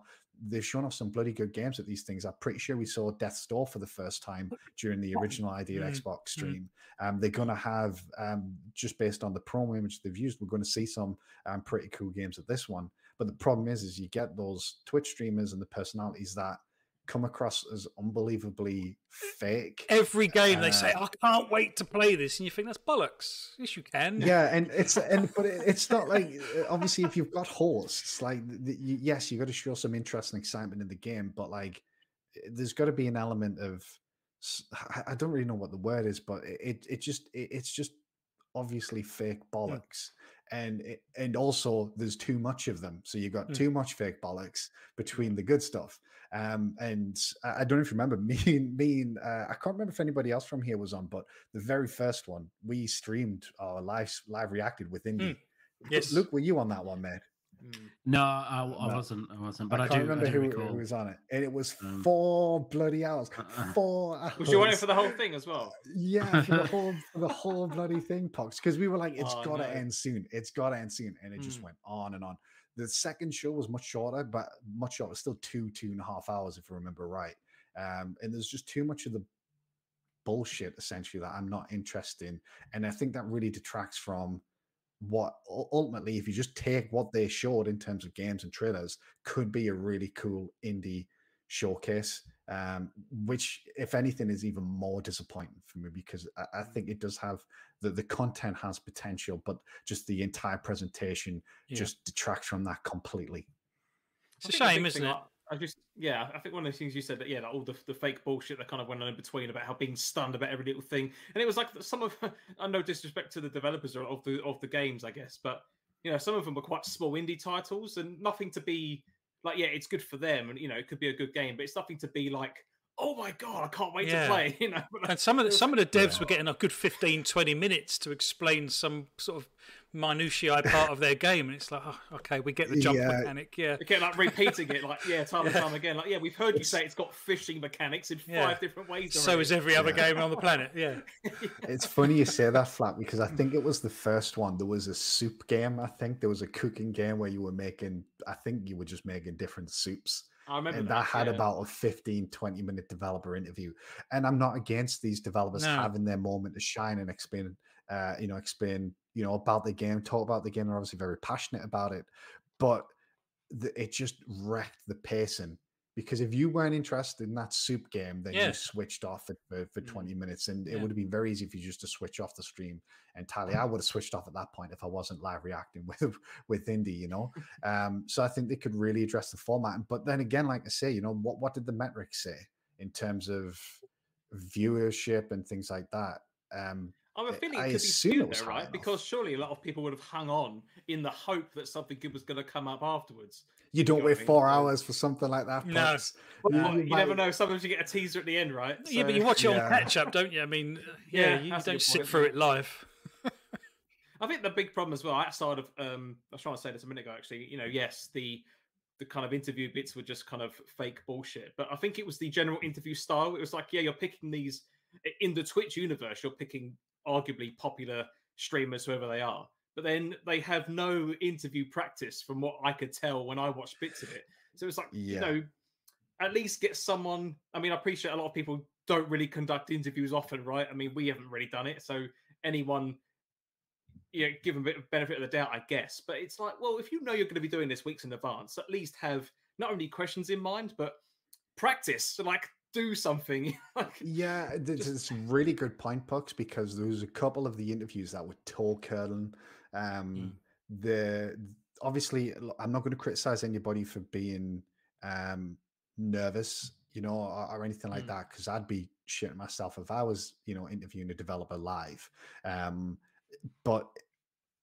they've shown off some bloody good games at these things. I'm pretty sure we saw Death's Door for the first time during the original idea Mm, Xbox stream. Um, they're going to have um, just based on the promo image they've used, we're going to see some um, pretty cool games at this one. But the problem is, is you get those Twitch streamers and the personalities that come across as unbelievably fake. Every game uh, they say, uh, "I can't wait to play this," and you think that's bollocks. Yes, you can. Yeah, and it's and but it's not like uh, obviously if you've got hosts, like yes, you've got to show some interest and excitement in the game, but like there's got to be an element of I don't really know what the word is, but it it just it, it's just obviously fake bollocks and and also there's too much of them so you've got mm. too much fake bollocks between the good stuff um and i, I don't know if you remember me and me and uh, i can't remember if anybody else from here was on but the very first one we streamed our live live reacted with indie mm. yes luke were you on that one mate Mm. No, I, I no. wasn't. I wasn't. But I, I do remember I do who, who, was on it, and it was um, four bloody hours. Uh-uh. Four. Hours. Was you on it for the whole thing as well? Yeah, for the whole for the whole bloody thing, Pox. Because we were like, it's oh, gotta no. end soon. It's gotta end soon, and it mm. just went on and on. The second show was much shorter, but much shorter. Still two two and a half hours, if I remember right. Um, and there's just too much of the bullshit essentially that I'm not interested in, and I think that really detracts from what ultimately, if you just take what they showed in terms of games and trailers, could be a really cool indie showcase. Um, which, if anything, is even more disappointing for me because I, I, think it does have the the content has potential, but just the entire presentation yeah. just detracts from that completely. It's a shame, isn't it? I just, yeah, I think one of the things you said that, yeah, like all the, the fake bullshit that kind of went on in between about how being stunned about every little thing, and it was like some of, I no disrespect to the developers of the of the games, I guess, but you know, some of them were quite small indie titles and nothing to be like, yeah, it's good for them, and you know, it could be a good game, but it's nothing to be like, oh my god, I can't wait yeah. to play. You know, and some of the, some of the devs yeah. were getting a good 15, 20 minutes to explain some sort of minutiae part of their game, and it's like, oh, okay, we get the jump yeah. mechanic. Yeah, again, like repeating it, like yeah, time and time again. Like yeah, we've heard you say it's got fishing mechanics in five different ways. Already. So is every other game on the planet. Yeah, it's funny you say that, flat, because I think it was the first one. There was a soup game. I think there was a cooking game where you were making. I think you were just making different soups I remember and that, that had yeah. about a 15, 20 minute developer interview. And I'm not against these developers no. having their moment to shine and explain, uh, you know, explain, you know, about the game, talk about the game. They're obviously very passionate about it. But the, it just wrecked the pacing because if you weren't interested in that soup game, then yeah. you switched off it for, for mm. 20 minutes. And yeah. it would have been very easy for you just to switch off the stream entirely. I would have switched off at that point if I wasn't live reacting with with Indie, you know. Um, so I think they could really address the format. But then again, like I say, you know, what what did the metrics say in terms of viewership and things like that? Um, I'm a feeling it could be there, right? Because surely a lot of people would have hung on in the hope that something good was going to come up afterwards. You don't you wait four hours for something like that. No, well, you, you never know. Sometimes you get a teaser at the end, right? So, yeah, but you watch it yeah. on catch up, don't you? I mean, yeah, yeah you don't sit point, through it live. I think the big problem as well, outside of um, I was trying to say this a minute ago, actually, you know, yes, the the kind of interview bits were just kind of fake bullshit, but I think it was the general interview style. It was like, yeah, you're picking these in the Twitch universe, you're picking arguably popular streamers, whoever they are, but then they have no interview practice from what I could tell when I watched bits of it. So it's like, yeah. you know, at least get someone. I mean, I appreciate a lot of people don't really conduct interviews often, right? I mean, we haven't really done it. So anyone, you know, give them a bit of benefit of the doubt, I guess. But it's like, well, if you know you're going to be doing this weeks in advance, at least have not only questions in mind, but practice. Like, do something. yeah, it's a really good point, Pucks, because there was a couple of the interviews that were toe curling. Um, mm. The obviously, I'm not going to criticize anybody for being um, nervous, you know, or, or anything like mm. that, because I'd be shitting myself if I was, you know, interviewing a developer live. Um, but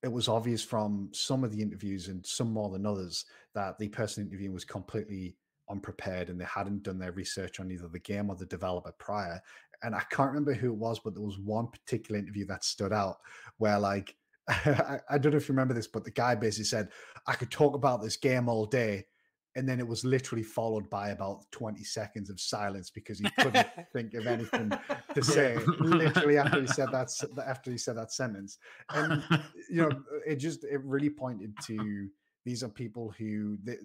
it was obvious from some of the interviews and some more than others that the person interviewing was completely unprepared and they hadn't done their research on either the game or the developer prior. And I can't remember who it was, but there was one particular interview that stood out where, like, I, I don't know if you remember this, but the guy basically said, I could talk about this game all day. And then it was literally followed by about 20 seconds of silence because he couldn't think of anything to say. literally after he said that, after he said that sentence, and you know, it just it really pointed to these are people who they,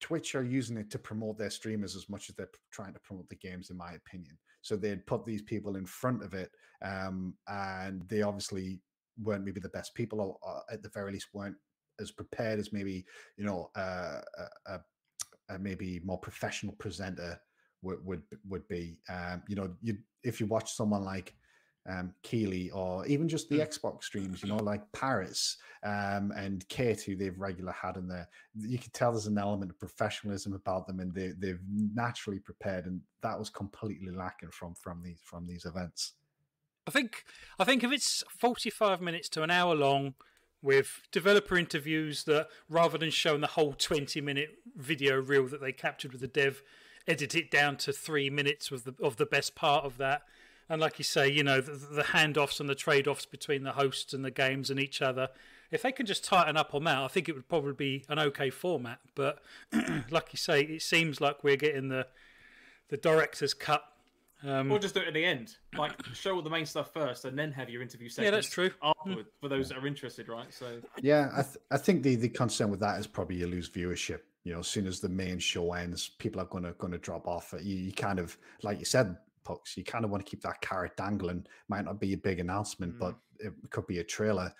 Twitch are using it to promote their streamers as much as they're trying to promote the games, in my opinion. So they'd put these people in front of it, um, and they obviously weren't maybe the best people, or, at the very least weren't as prepared as maybe you know uh, a, a, a maybe more professional presenter would would, would be. Um, you know, you if you watch someone like um, or even just the mm. Xbox streams, you know, like Paris um, and Kate, who they've regular had in there, you can tell there's an element of professionalism about them, and they they've naturally prepared, and that was completely lacking from from these from these events. I think I think if it's 45 minutes to an hour long with developer interviews that rather than showing the whole 20 minute video reel that they captured with the dev edit it down to 3 minutes of the of the best part of that and like you say, you know, the, the handoffs and the trade offs between the hosts and the games and each other. If they can just tighten up on that, I think it would probably be an okay format. But like you say, it seems like we're getting the the director's cut. Um, or just do it at the end, like show all the main stuff first, and then have your interview Yeah, that's true. Afterward, mm. for those that are interested, right? So yeah, I, th- I think the the concern with that is probably you lose viewership. You know, as soon as the main show ends, people are gonna gonna drop off. You, you kind of like you said, pucks. You kind of want to keep that carrot dangling. Might not be a big announcement, mm. but it could be a trailer.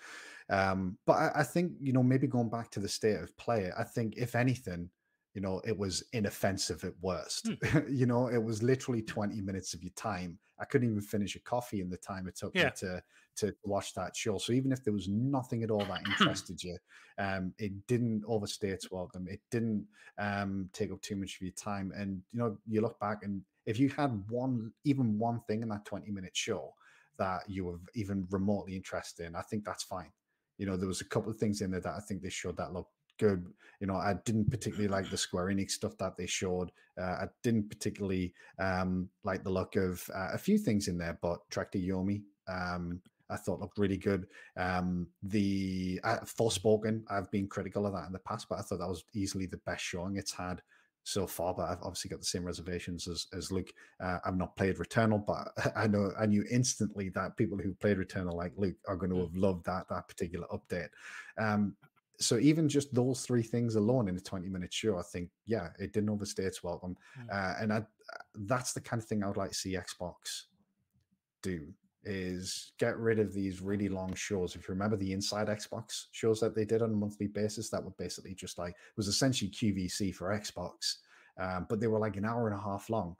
Um, but I, I, think you know maybe going back to the state of play. I think if anything, you know, it was inoffensive at worst. Mm. you know, it was literally twenty minutes of your time. I couldn't even finish a coffee in the time it took yeah. me to to watch that show. So even if there was nothing at all that interested you, um, it didn't overstay its welcome. It didn't um, take up too much of your time. And you know, you look back and if you had one, even one thing in that 20 minute show that you were even remotely interested in, I think that's fine. You know, there was a couple of things in there that I think they showed that looked good. You know, I didn't particularly like the Square Enix stuff that they showed. Uh, I didn't particularly um, like the look of uh, a few things in there, but Trek to Yomi, um, I thought looked really good. Um, the uh, Forspoken, I've been critical of that in the past, but I thought that was easily the best showing it's had so far, but I've obviously got the same reservations as, as Luke. Uh, I've not played Returnal, but I know I knew instantly that people who played Returnal like Luke are going to mm. have loved that that particular update. Um, so even just those three things alone in a 20 minute show, I think, yeah, it didn't overstay its welcome. Mm. Uh, and I, that's the kind of thing I would like to see Xbox do is get rid of these really long shows. If you remember the Inside Xbox shows that they did on a monthly basis, that were basically just like was essentially QVC for Xbox, um, but they were like an hour and a half long.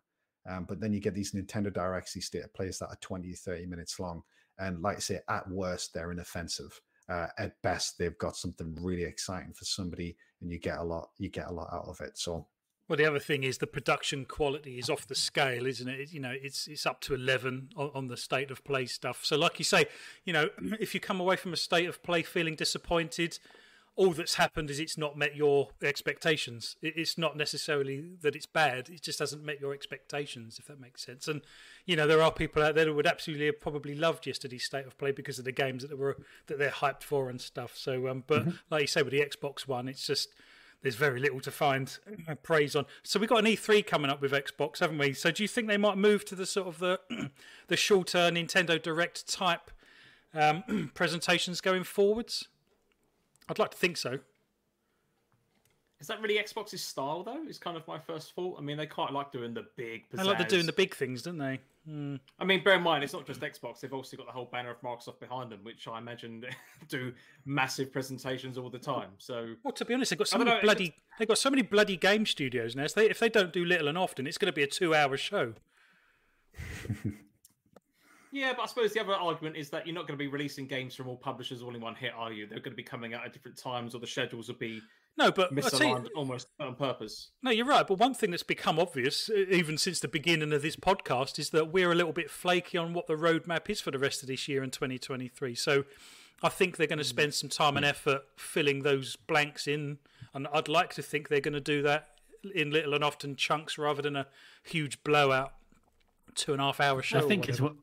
Um, but then you get these Nintendo Directs, these state plays that are 20, 30 minutes long. And like I say, at worst, they're inoffensive. Uh, at best, they've got something really exciting for somebody, and you get a lot, you get a lot out of it. So well, the other thing is the production quality is off the scale, isn't it? You know, it's it's up to eleven on, on, the state of play stuff. So, like you say, you know, if you come away from a state of play feeling disappointed, all that's happened is it's not met your expectations. It's not necessarily that it's bad; it just hasn't met your expectations, if that makes sense. And you know, there are people out there that would absolutely have probably loved yesterday's state of play because of the games that were that they're hyped for and stuff. So, um, but mm-hmm. like you say, with the Xbox One, it's just there's very little to find praise on. So we've got an E3 coming up with Xbox, haven't we? So do you think they might move to the sort of the the shorter Nintendo Direct type um, presentations going forwards? I'd like to think so. Is that really Xbox's style though? Is kind of my first thought. I mean, they quite like doing the big. Pizzazz. They like doing the big things, don't they? Mm. I mean, bear in mind, it's not just Xbox. They've also got the whole banner of Microsoft behind them, which I imagine do massive presentations all the time. So, well, to be honest, they've got so many know, bloody they've got so many bloody game studios now. So they, if they don't do little and often, it's going to be a two-hour show. yeah, but I suppose the other argument is that you're not going to be releasing games from all publishers all in one hit, are you? They're going to be coming out at different times, or the schedules will be no, but misaligned you, almost on purpose. No, you're right. But one thing that's become obvious, even since the beginning of this podcast, is that we're a little bit flaky on what the roadmap is for the rest of this year in 2023. So I think they're going to hmm. spend some time and effort filling those blanks in. And I'd like to think they're going to do that in little and often chunks rather than a huge blowout two and a half hour show. I think it's what.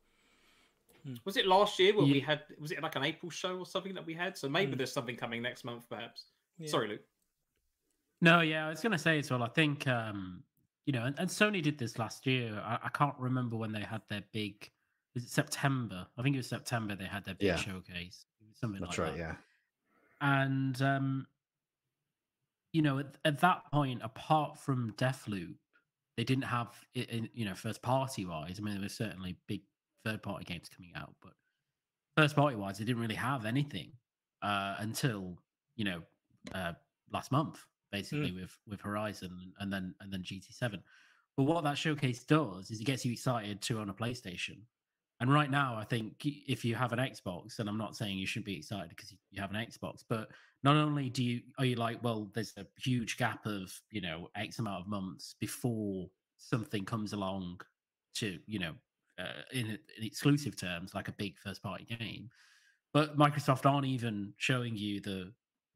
Hmm. Was it last year where yeah. we had? Was it like an April show or something that we had? So maybe mm. there's something coming next month, perhaps. Yeah. Sorry, Luke. No, yeah, I was going to say as well. I think um, you know, and, and Sony did this last year. I, I, can't remember when they had their big. Was it September? I think it was September. They had their big yeah. showcase. Something That's like right, that. Yeah. And um, you know, at, at that point, apart from Deathloop, they didn't have it. In, you know, first party wise. I mean, there were certainly big third party games coming out, but first party wise, they didn't really have anything uh, until you know uh, last month basically mm. with with Horizon and then and then GT7. But what that showcase does is it gets you excited to own a PlayStation. And right now, I think if you have an Xbox, and I'm not saying you should be excited because you have an Xbox, but not only do you are you like, well, there's a huge gap of you know X amount of months before something comes along to you know uh, in, in exclusive terms like a big first party game, but Microsoft aren't even showing you the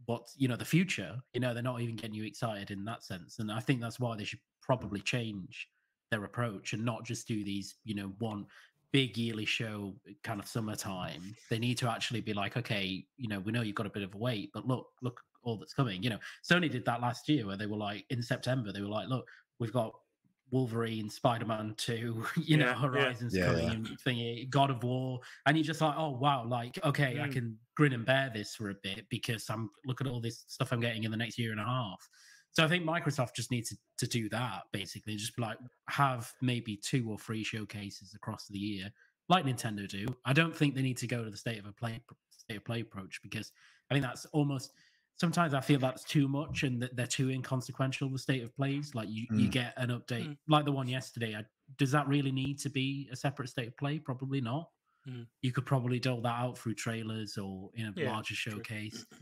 what you know the future. You know they're not even getting you excited in that sense, and I think that's why they should probably change their approach and not just do these you know one big yearly show kind of summertime they need to actually be like okay you know we know you've got a bit of a wait but look look all that's coming you know sony did that last year where they were like in september they were like look we've got Wolverine, Spider Man 2, you yeah, know, Horizons yeah. coming yeah. thingy, God of War. And you're just like, oh, wow, like, okay, mm. I can grin and bear this for a bit because I'm look at all this stuff I'm getting in the next year and a half. So I think Microsoft just needs to, to do that basically, just like have maybe two or three showcases across the year, like Nintendo do. I don't think they need to go to the state of a play state of play approach because I think that's almost sometimes I feel that's too much and that they're too inconsequential. The state of plays, like you, mm. you get an update mm. like the one yesterday. I, does that really need to be a separate state of play? Probably not. Mm. You could probably dole that out through trailers or in a yeah, larger showcase.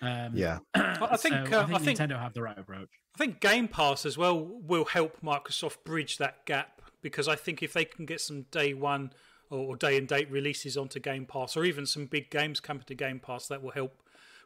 Yeah, um, yeah. I think so uh, I think I think Nintendo have the right approach. I think Game Pass as well will help Microsoft bridge that gap because I think if they can get some day one or day and date releases onto Game Pass, or even some big games coming to Game Pass, that will help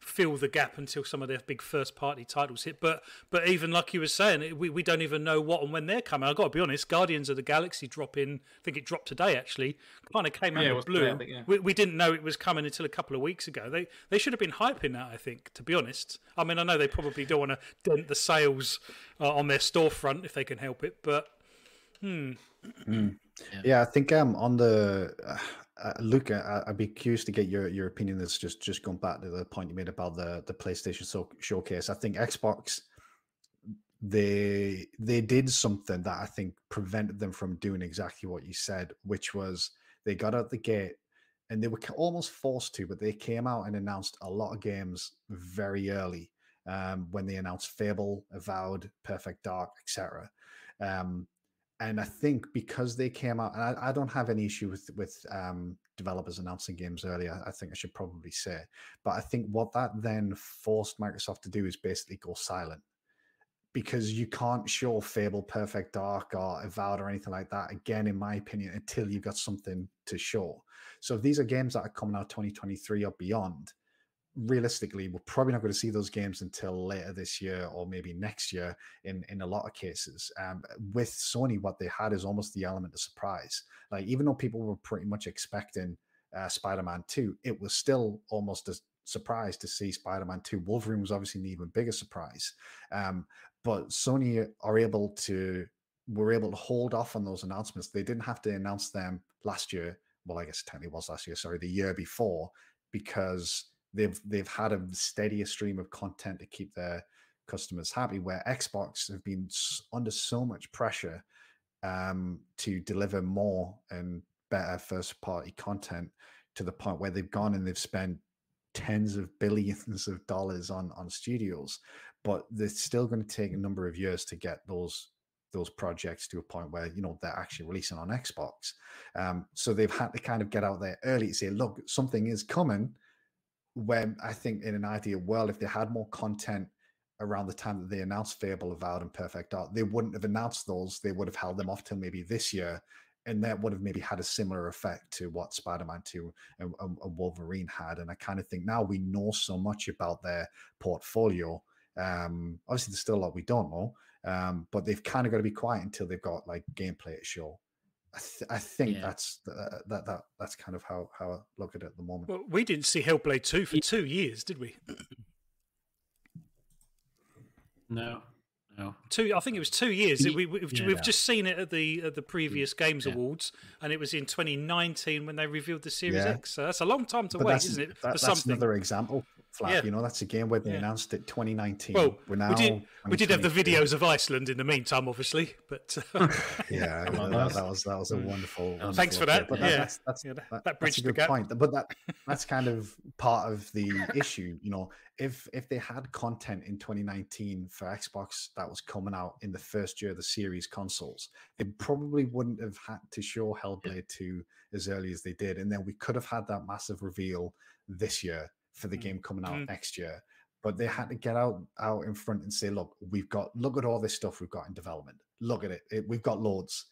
fill the gap until some of their big first party titles hit. But but even like you were saying, we, we don't even know what and when they're coming. I've got to be honest, Guardians of the Galaxy drop in, I think it dropped today actually, kind of came out of blue. Today, think, yeah. we, we didn't know it was coming until a couple of weeks ago. They they should have been hyping that, I think, to be honest. I mean, I know they probably don't want to dent the sales uh, on their storefront if they can help it, but hmm. Mm. Yeah. yeah. I think um on the uh, uh, Luke, I, would be curious to get your, your opinion. That's just just going back to the point you made about the the PlayStation so, showcase. I think Xbox they they did something that I think prevented them from doing exactly what you said, which was they got out the gate and they were almost forced to, but they came out and announced a lot of games very early um, when they announced Fable, Avowed, Perfect Dark, etc. Um, and I think because they came out, and I, I don't have any issue with with um, developers announcing games earlier. I, think I should probably say, but I think what that then forced Microsoft to do is basically go silent because you can't show Fable, Perfect Dark, or Avowed or anything like that again, in my opinion, until you've got something to show. So if these are games that are coming out 2023 or beyond, realistically, we're probably not going to see those games until later this year or maybe next year in, in a lot of cases. Um, with Sony, what they had is almost the element of surprise. Like, even though people were pretty much expecting uh, Spider Man 2, it was still almost a surprise to see Spider Man 2. Wolverine was obviously an even bigger surprise. Um, but Sony are able to, were able to hold off on those announcements. They didn't have to announce them last year. Well, I guess it technically was last year, sorry, the year before, because they've they've had a steadier stream of content to keep their customers happy. Where Xbox have been under so much pressure um, to deliver more and better first party content to the point where they've gone and they've spent tens of billions of dollars on on studios, but they're still going to take a number of years to get those those projects to a point where you know they're actually releasing on Xbox. Um, so they've had to kind of get out there early to say, look, something is coming when I think in an ideal world, if they had more content around the time that they announced Fable, Avowed, and Perfect Dark, they wouldn't have announced those. They would have held them off till maybe this year. And that would have maybe had a similar effect to what Spider Man 2 and, and, and, Wolverine had. And I kind of think now we know so much about their portfolio. Um, obviously, there's still a lot we don't know, um, but they've kind of got to be quiet until they've got like gameplay to show. I, th- I think yeah. that's uh, that that that's kind of how how I look at it at the moment. Well, we didn't see Hellblade two for two years, did we? No, no. Two. I think it was two years. We, we, have yeah. just seen it at the at the previous Games yeah. Awards, and it was in 2019 when they revealed the Series X. So that's a long time to wait, isn't it? That, that's something. another example Flap. Yeah. You know, that's a game where they Yeah. announced it 2019. Well, We're now we did we did have the videos of Iceland in the meantime, obviously, but uh, Yeah, I love that, that was that was a Mm. wonderful. Thanks for that, update. But yeah. that's that's yeah, that, that- that that's a bridged the good gap. point. But that that's kind of part of the issue. You know, if if they had content in 2019 for Xbox that was coming out in the first year of the series consoles, they probably wouldn't have had to show Hellblade 2 as early as they did, and then we could have had that massive reveal this year for the Mm. game coming out Mm. next year. But they had to get out out in front and say, "Look, we've got look at all this stuff we've got in development. Look at it. it we've got loads."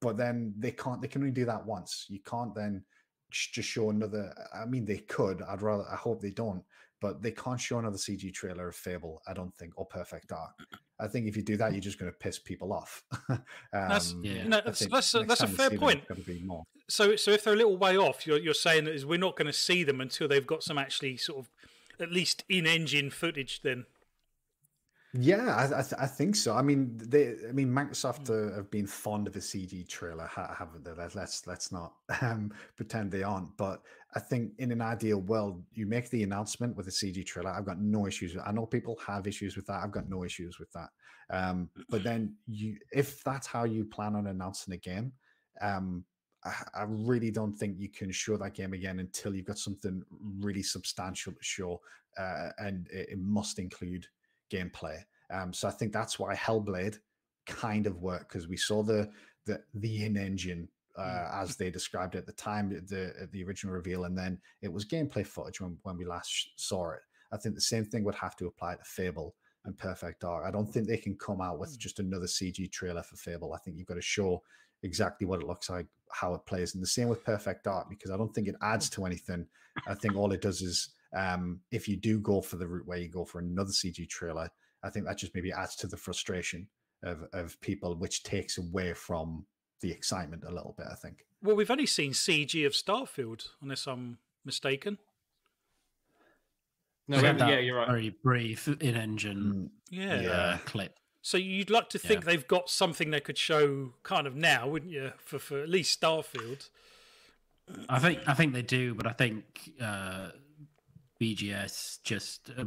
but then they can't they can only do that once you can't then just show another i mean they could i'd rather i hope they don't but they can't show another cg trailer of fable i don't think or perfect dark i think if you do that you're just going to piss people off um, That's- Yeah. no, that's that's a, that's a fair point. be more. So so if they're a little way off, you're you're saying that is we're not going to see them until they've got some actually sort of at least in engine footage. Then Yeah, I, I, th- I think so. I mean, they. I mean, Microsoft Hmm. uh, have been fond of a CG trailer, ha- haven't they? Let- Let's let's not um, pretend they aren't. But I think in an ideal world, you make the announcement with a CG trailer. I've got no issues. With, I know people have issues with that. I've got no issues with that. Um, but then you, if that's how you plan on announcing a game, um, I, I really don't think you can show that game again until you've got something really substantial to show, uh, and it, it must include gameplay. Um, so I think that's why Hellblade kind of worked because we saw the the the in engine uh, as they described it at the time, the the original reveal, and then it was gameplay footage when, when we last saw it. I think the same thing would have to apply to Fable and Perfect Dark. I don't think they can come out with just another CG trailer for Fable. I think you've got to show exactly what it looks like, how it plays, and the same with Perfect Dark because I don't think it adds to anything. I think all it does is um, if you do go for the route where you go for another CG trailer, I think that just maybe adds to the frustration of, of people, which takes away from the excitement a little bit. I think. well, we've only seen CG of Starfield, unless I'm mistaken. No, We we had haven't- that yeah, you're right. Very brief in-engine Yeah. Yeah. uh, clip. So you'd like to think Yeah. they've got something they could show kind of now, wouldn't you? For for at least Starfield. I think I think they do, but I think uh, BGS just uh,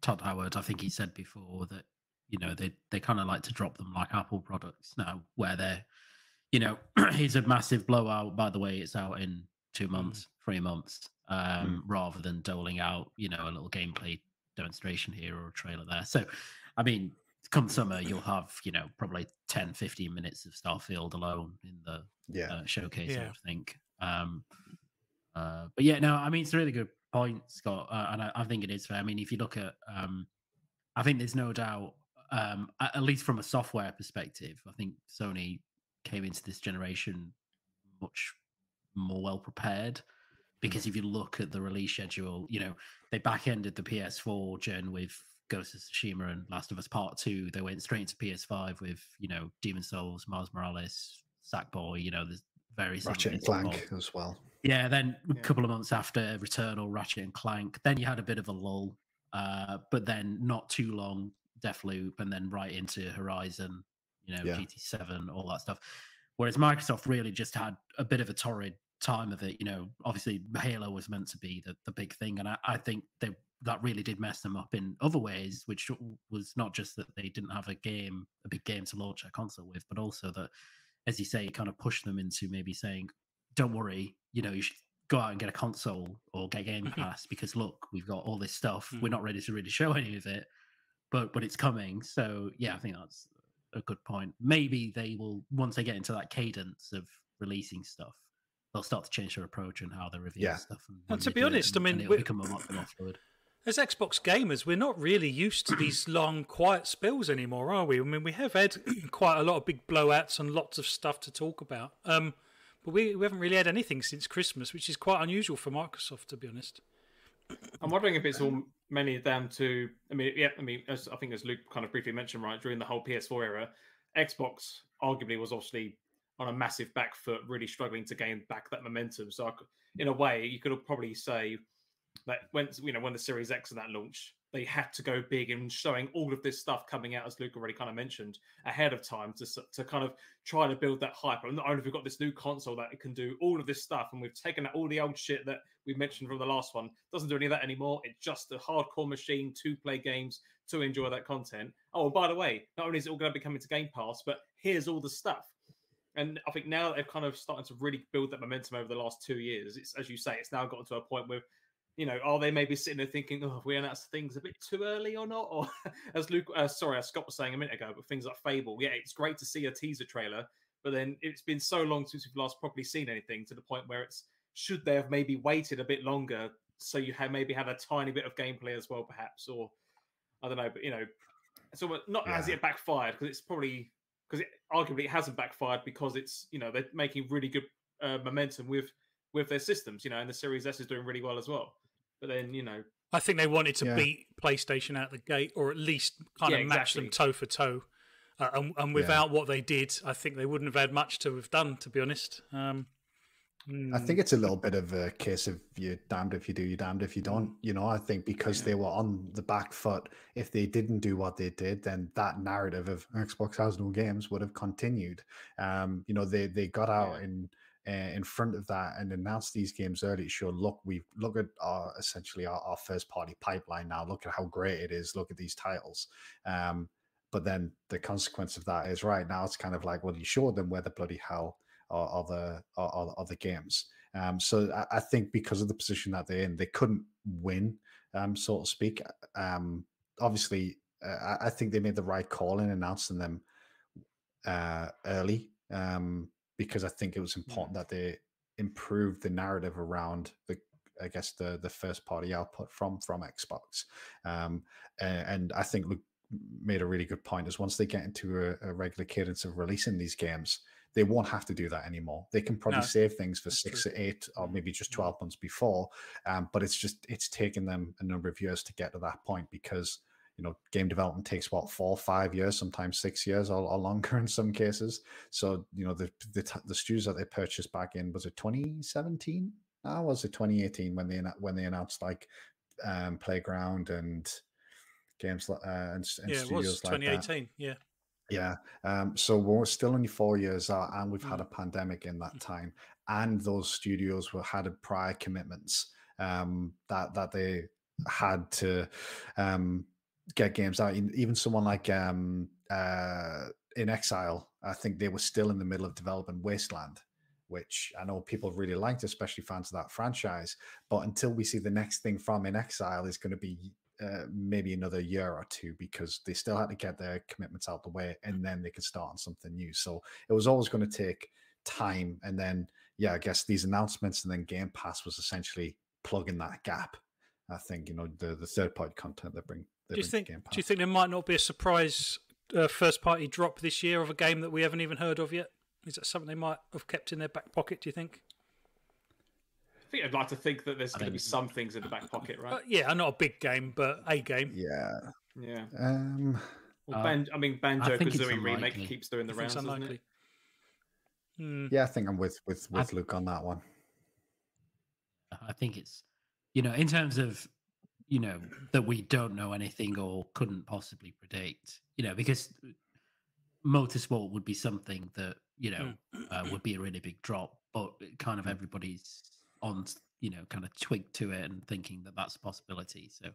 Todd Howard. I think he said before that you know they they kind of like to drop them like Apple products now, where they're you know it's a massive blowout. By the way, it's out in two months, three months, um, rather than doling out you know a little gameplay demonstration here or a trailer there. So, I mean, come summer you'll have you know probably 10, 15 minutes of Starfield alone in the Yeah. uh, showcase, I Yeah. would think. Um, uh, but yeah, no, I mean it's a really good point, Scott, uh, and I, I think it is fair. I mean, if you look at, um, I think there's no doubt, um, at, at least from a software perspective, I think Sony came into this generation much more well prepared. Because if you look at the release schedule, you know they back ended the PS4 gen with Ghost of Tsushima and Last of Us Part Two. They went straight into PS5 with you know Demon's Souls, Miles Morales, Sackboy. You know, there's very similar Ratchet and. Clank as well. Yeah, then a Yeah. couple of months after Returnal, Ratchet and Clank, then you had a bit of a lull, uh, but then not too long, Deathloop, and then right into Horizon, you know, Yeah. GT7, all that stuff. Whereas Microsoft really just had a bit of a torrid time of it. You know, obviously Halo was meant to be the, the big thing, and I, I think they that really did mess them up in other ways, which was not just that they didn't have a game, a big game to launch a console with, but also that, as you say, kind of pushed them into maybe saying, don't worry, you know, you should go out and get a console or get Game Pass because look, we've got all this stuff. We're Mhm. not ready to really show any of it, but but it's coming. So yeah, I think that's a good point. Maybe they will once they get into that cadence of releasing stuff, they'll start to change their approach and how they review Yeah. stuff. And, And to be honest, I mean, and it'll become a lot more fluid. As Xbox gamers, we're not really used to these long, quiet spills anymore, are we? I mean, we have had quite a lot of big blowouts and lots of stuff to talk about. Um, but we, we haven't really had anything since Christmas, which is quite unusual for Microsoft, to be honest. I'm wondering if it's all mainly down to. I mean, yeah. I mean, as I think as Luke kind of briefly mentioned, right during the whole PS4 era, Xbox arguably was obviously on a massive back foot, really struggling to gain back that momentum. So, I in a way, you could probably say that when you know when the Series X and that launched, they had to go big and showing all of this stuff coming out, as Luke already kind of mentioned, ahead of time to, to kind of try to build that hype. And not only have we got this new console that it can do all of this stuff, and we've taken out all the old shit that we mentioned from the last one, doesn't do any of that anymore. It's just a hardcore machine to play games to enjoy that content. Oh, by the way, not only is it all going to be coming to Game Pass, but here's all the stuff. And I think now they're kind of starting to really build that momentum over the last two years. It's as you say, it's now gotten to a point where you know, are they maybe sitting there thinking, oh, we announced things a bit too early or not? Or as Luke, uh, sorry, as Scott was saying a minute ago, but things like Fable, yeah, it's great to see a teaser trailer, but then it's been so long since we've last properly seen anything to the point where it's should they have maybe waited a bit longer so you had maybe had a tiny bit of gameplay as well, perhaps, or I don't know, but you know, so not yeah. as it backfired because it's probably because it arguably it hasn't backfired because it's you know they're making really good uh, momentum with with their systems, you know, and the Series S is doing really well as well. But then, you know, I think they wanted to yeah. beat PlayStation out the gate, or at least kind yeah, of match exactly. them toe for toe. Uh, and, and, without yeah. what they did, I think they wouldn't have had much to have done, to be honest. Um, I think it's a little bit of a case of you're damned if you do, you're damned if you don't. You know, I think because they were on the back foot, if they didn't do what they did, then that narrative of Xbox has no games would have continued. Um, you know, they they got out in uh, in front of that and announce these games early to show look we look at our essentially our, our, first party pipeline now. Look at how great it is. Look at these titles. Um, but then the consequence of that is right now it's kind of like well you showed them where the bloody hell are, are the are, are, the games. Um, so I, I, think because of the position that they're in they couldn't win um, so to speak. Um, obviously uh, I, I think they made the right call in announcing them uh, early. Um, because I think it was important that they improved the narrative around the I guess the the first party output from from Xbox. Um, and, I think Luke made a really good point is once they get into a, a, regular cadence of releasing these games, they won't have to do that anymore. They can probably no, save things for six true. or eight or maybe just mm-hmm. 12 months before. Um, but it's just it's taken them a number of years to get to that point because you know, game development takes what four, five years, sometimes six years or, or longer in some cases. So you know, the the, the studios that they purchased back in was it 2017? Ah, was it 2018 when they when they announced like um, Playground and games uh, and, and yeah, studios like 2018. Yeah. Yeah. Um, so we're still only four years out, and we've mm. had a pandemic in that time, and those studios were had prior commitments um, that that they had to um, get games out. Even someone like um, uh, inXile, I think they were still in the middle of developing Wasteland, which I know people really liked, especially fans of that franchise. But until we see the next thing from inXile, is going to be uh, maybe another year or two because they still had to get their commitments out the way and then they could start on something new. So it was always going to take time. And then, yeah, I guess these announcements and then Game Pass was essentially plugging that gap. I think you know the the third party content they bring do you think? Do you think there might not be a surprise uh, first party drop this year of a game that we haven't even heard of yet? Is that something they might have kept in their back pocket? Do you think? I think I'd like to think that there's going to be some things in the back pocket, right? Uh, yeah, not a big game, but a game. Yeah, yeah. Um, well, Ban- I mean, Banjo Kazooie remake keeps doing the rounds, doesn't it? Hmm. Yeah, I think I'm with with with Luke on that one. I think it's, you know, in terms of you know that we don't know anything or couldn't possibly predict you know because motorsport would be something that you know mm. uh, would be a really big drop but kind of mm. everybody's on you know kind of twigged to it and thinking that that's a possibility so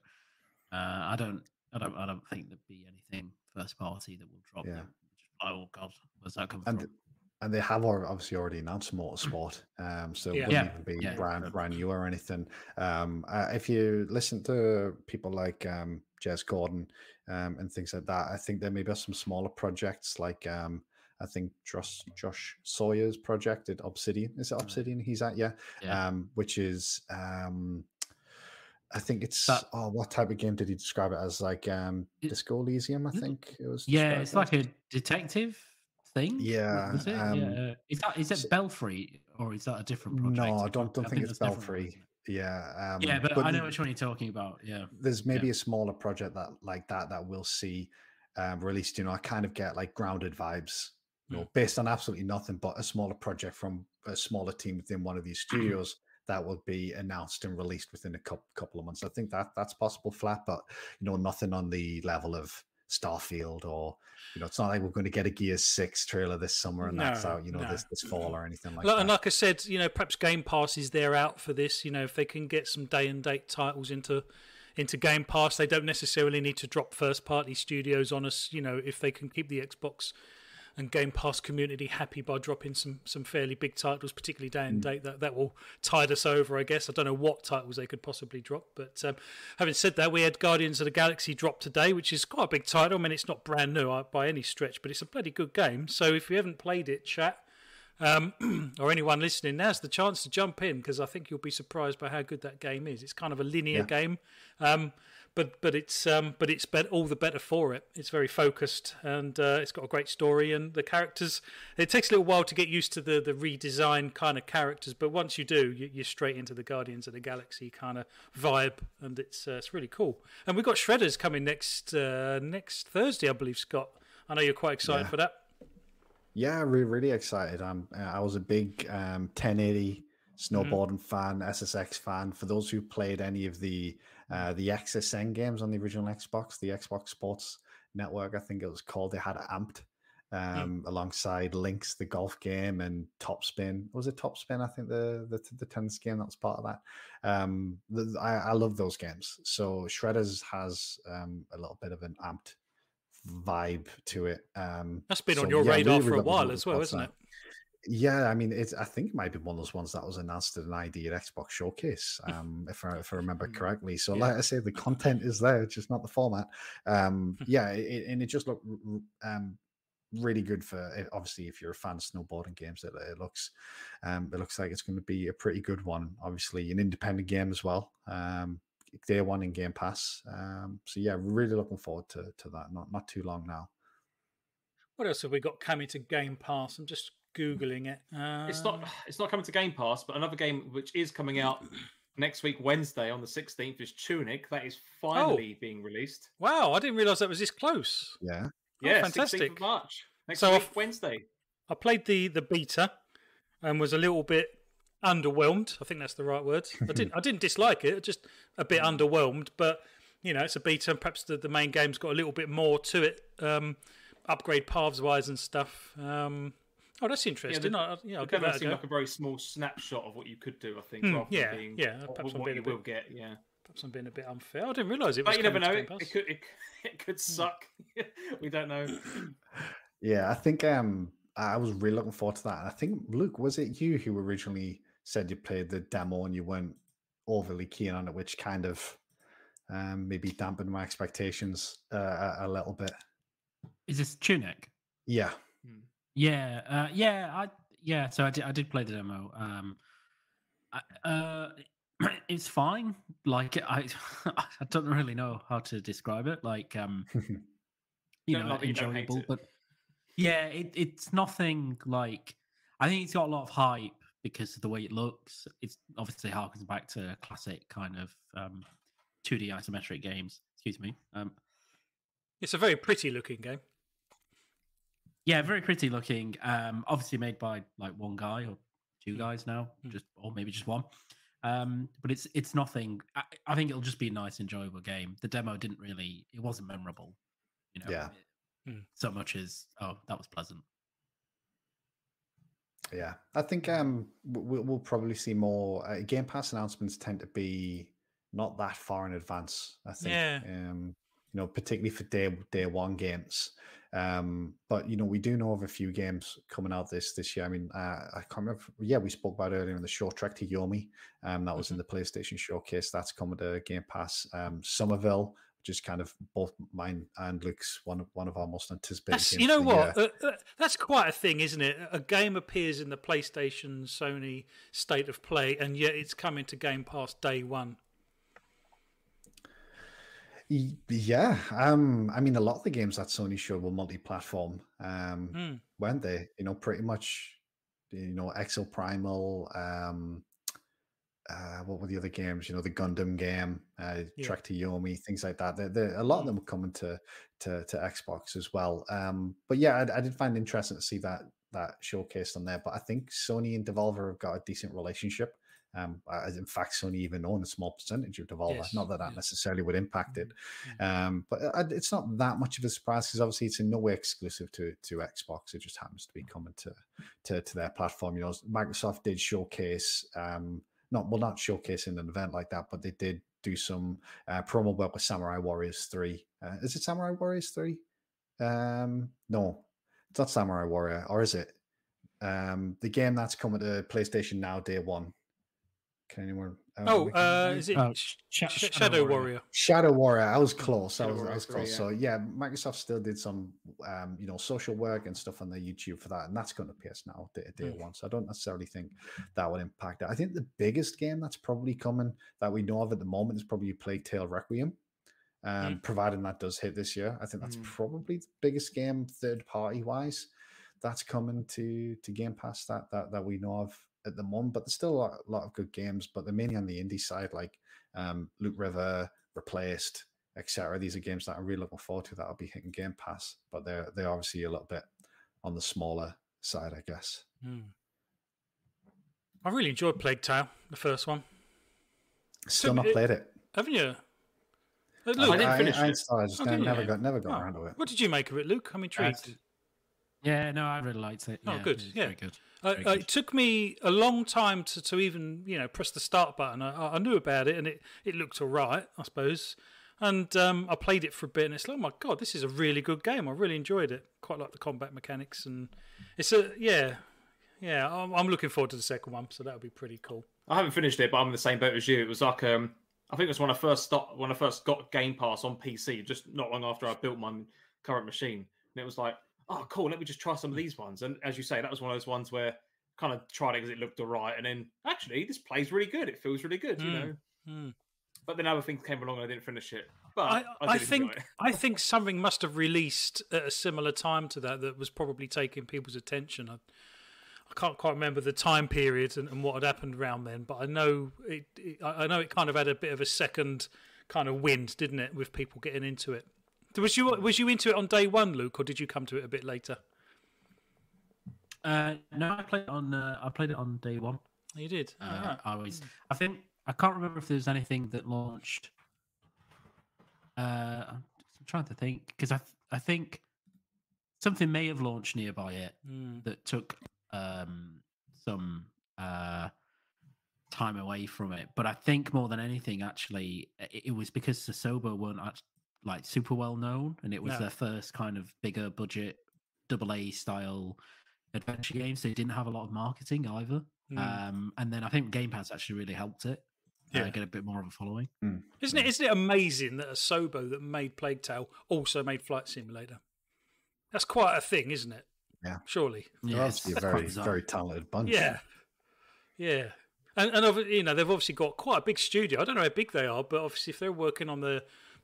uh, i don't i don't i don't think there'd be anything first party that will drop yeah. oh god where's that come and from and they have obviously already announced motorsport, um, so yeah. it wouldn't even be yeah. brand brand new or anything. Um, uh, if you listen to people like um, Jez Corden um, and things like that, I think there may be some smaller projects like um, I think Josh Josh Sawyer's project at Obsidian. Is it Obsidian? He's at yeah, yeah. Um, which is um, I think it's that, oh, what type of game did he describe it as? Like um, Disco Elysium, I think it was. Yeah, it's like a detective thing? Yeah. Is it? Um, yeah. Is that is it so, Belfry or is that a different project? No, I don't, don't I think, think, it's Belfry. Yeah. Um, yeah, but, but, I know which one you're talking about. Yeah. There's maybe yeah. a smaller project that like that that we'll see um, released. You know, I kind of get like grounded vibes. You know, mm. based on absolutely nothing but a smaller project from a smaller team within one of these studios that will be announced and released within a couple of months. I think that that's possible flat, but you know, nothing on the level of Starfield or you know, it's not like we're going to get a Gears Six trailer this summer and no, that's out, you know, no. this this fall or anything like like, that. And like I said, you know, perhaps Game Pass is there out for this. You know, if they can get some day and date titles into into Game Pass, they don't necessarily need to drop first party studios on us. You know, if they can keep the Xbox and Game Pass community happy by dropping some some fairly big titles, particularly day and mm. date. That that will tide us over, I guess. I don't know what titles they could possibly drop, but um, having said that, we had Guardians of the Galaxy drop today, which is quite a big title. I mean, it's not brand new by any stretch, but it's a bloody good game. So if you haven't played it, chat. Um, or anyone listening, now's the chance to jump in because I think you'll be surprised by how good that game is. It's kind of a linear yeah. game. Um, but but it's um, but it's bet- all the better for it. It's very focused and uh, it's got a great story and the characters. It takes a little while to get used to the the redesigned kind of characters, but once you do, you, are straight into the Guardians of the Galaxy kind of vibe, and it's uh, it's really cool. And we've got Shredders coming next uh, next Thursday, I believe. Scott, I know you're quite excited yeah. for that. Yeah, really, really excited. I'm. I was a big um, 1080 mm-hmm. snowboarding mm-hmm. fan, SSX fan. For those who played any of the uh, the XSN games on the original Xbox, the Xbox Sports Network, I think it was called. They had Amped hmm. um, alongside Links, the golf game, and Top Spin. Was it Top Spin? I think the the, the tennis game that was part of that. Um, the, I, I love those games. So Shredders has um, a little bit of an amped vibe to it. Um, That's been so, on your yeah, radar really, for a while as well, isn't it? Yeah, I mean, it's. I think it might be one of those ones that was announced at an ID@Xbox Showcase, um, if I if I remember correctly. So, yeah. like I say, the content is there, it's just not the format. Um, yeah, it, and it just looked um, really good for eh, obviously if you're a fan of snowboarding games. It, it looks um, it looks like it's going to be a pretty good one. Obviously, an independent game as well. Um, day one in Game Pass. Um, so yeah, really looking forward to to that. Not not too long now. What else have we got coming to Game Pass? I'm just googling it. Uh... It's not. It's not coming to Game Pass, but another game which is coming out next week, Wednesday on the 16th, is Tunic. That is finally oh. being released. Wow, I didn't realize that was this close. Yeah. Yeah, oh, fantastic. March. Next so week, Wednesday. I played the the beta and was a little bit underwhelmed. I think that's the right word. I didn't I didn't dislike it, just a bit underwhelmed. But you know, it's a beta, and perhaps the, the main game's got a little bit more to it, um, upgrade paths wise and stuff. Um, Oh, that's interesting. Yeah, the, yeah, I'll the demo seemed like a very small snapshot of what you could do. I think. Mm, yeah, being, yeah. Perhaps what, what you will get. Yeah. Perhaps I'm being a bit unfair. I didn't realise it was. But you never know. It, it, could. It, it could hmm. suck. we don't know. Yeah, I think um I was really looking forward to that. I think Luke, was it you who originally said you played the demo and you weren't overly keen on it, which kind of um maybe dampened my expectations uh, a, a little bit. Is this Tunic? Yeah. Yeah, uh, yeah, I yeah. So I did I did play the demo. Um, I, uh, it's fine. Like I I don't really know how to describe it. Like um, you know, enjoyable, but yeah, it, it's nothing like. I think it's got a lot of hype because of the way it looks. It's obviously harkens back to classic kind of um, 2D isometric games. Excuse me. Um, it's a very pretty looking game. Yeah, very pretty looking. Um, obviously made by like one guy or two hmm. guys now, hmm. just or maybe just one. Um, but it's it's nothing. I, I, think it'll just be a nice, enjoyable game. The demo didn't really. It wasn't memorable. You know. Yeah. It, so much as oh, that was pleasant. Yeah, I think um, we'll, we'll probably see more. Uh, Game Pass announcements tend to be not that far in advance. I think. Yeah. Um, you know, particularly for day day one games. Um, but you know, we do know of a few games coming out this this year. I mean, uh, I can't remember. Yeah, we spoke about earlier in the short trek to Yomi. Um, that was mm-hmm. in the PlayStation Showcase. That's coming to Game Pass. Um, Somerville, which is kind of both mine and Luke's one of one of our most anticipated. you know what? Uh, uh, that's quite a thing, isn't it? A game appears in the PlayStation Sony State of Play, and yet it's coming to Game Pass day one. Yeah, um, I mean, a lot of the games that Sony showed were multi-platform, um, mm. weren't they? You know, pretty much, you know, Exoprimal. Um, uh, what were the other games? You know, the Gundam game, uh, yeah. Trek to Yomi, things like that. They're, they're, a lot of hmm. them were coming to to, to Xbox as well. Um, but yeah, I, I, did find interesting to see that that showcased on there. But I think Sony and Devolver have got a decent relationship. Um, in fact, Sony even own a small percentage of Devolver. Yes, Not that that yeah. necessarily would impact it, Mhm. um, but uh, it's not that much of a surprise because obviously it's in no way exclusive to to Xbox. It just happens to be coming to to, to their platform. You know, Microsoft did showcase, um, not well, not showcasing an event like that, but they did do some uh, promo work with Samurai Warriors Three. Uh, is it Samurai Warriors Three? Um, no, it's not Samurai Warrior, or is it? Um, the game that's coming to PlayStation now, day one. Can anyone? uh, Oh, uh, is it Oh, Sh- Sh- Sh- Shadow Warrior? Shadow Warrior. I was close. I Shadow was, I was close. yeah. So yeah, Microsoft still did some, um, you know, social work and stuff on their YouTube for that, and that's going to PS now day, day Mm. one. So I don't necessarily think that would impact it. I think the biggest game that's probably coming that we know of at the moment is probably Plague Tale Requiem. Um, providing that does hit this year, I think that's Mm. probably the biggest game third party wise that's coming to to Game Pass that that that we know of at the moment. But there's still a lot, a lot of good games, but they're mainly on the indie side, like um, Loot River, Replaced, etc. These are games that I'm really looking forward to that'll be hitting Game Pass, but they're they're obviously a little bit on the smaller side, I guess. Hmm. I really enjoyed Plague Tale, the first one. Still not it- played it. Haven't you? Uh, I Luke, didn't finish I, it. started, just Oh, I didn't never you? got never got Oh, around to it. what did you make of it, Luke? I'm intrigued. Yeah, no, I really liked it. Oh, Yeah, good, it yeah. very good. Uh, Very uh, good. it took me a long time to, to even you know press the start button. I, I knew about it and it, it looked all right, I suppose. And um, I played it for a bit, and it's like, oh my god, this is a really good game. I really enjoyed it. Quite like the combat mechanics, and it's a yeah, yeah. I'm, I'm looking forward to the second one, so that'll be pretty cool. I haven't finished it, but I'm in the same boat as you. It was like um, I think it was when I first start, when I first got Game Pass on PC, just not long after I built my current machine, and it was like, oh, cool. Let me just try some of these ones. And as you say, that was one of those ones where kind of tried it because it looked alright, and then actually this plays really good. It feels really good, you Mm. know. Hmm. But then other things came along and I didn't finish it. But I, I, I think. I think something must have released at a similar time to that that was probably taking people's attention. I, I can't quite remember the time period and, and what had happened around then, but I know it, it. I know it kind of had a bit of a second kind of wind, didn't it, with people getting into it. Was you was you into it on day one, Luke, or did you come to it a bit later? Uh, no, I played it on. Uh, I played it on day one. You did. Uh. I was. I think I can't remember if there was anything that launched. Uh, I'm trying to think because I th- I think something may have launched nearby it Mm. that took um some uh time away from it. But I think more than anything, actually, it, it was because Asobo weren't like super well known, and it was No. their first kind of bigger budget double A style adventure game, so it didn't have a lot of marketing either. Mm. Um, and then I think Game Pass actually really helped it. Yeah. Uh, get a bit more of a following. Isn't it? Isn't it amazing that Asobo that made Plague Tale also made Flight Simulator? That's quite a thing, isn't it? Yeah. Surely. They're Yeah, obviously a it's quite very very talented bunch. Yeah, yeah, and and you know they've obviously got quite a big studio. I don't know how big they are, but obviously if they're working on the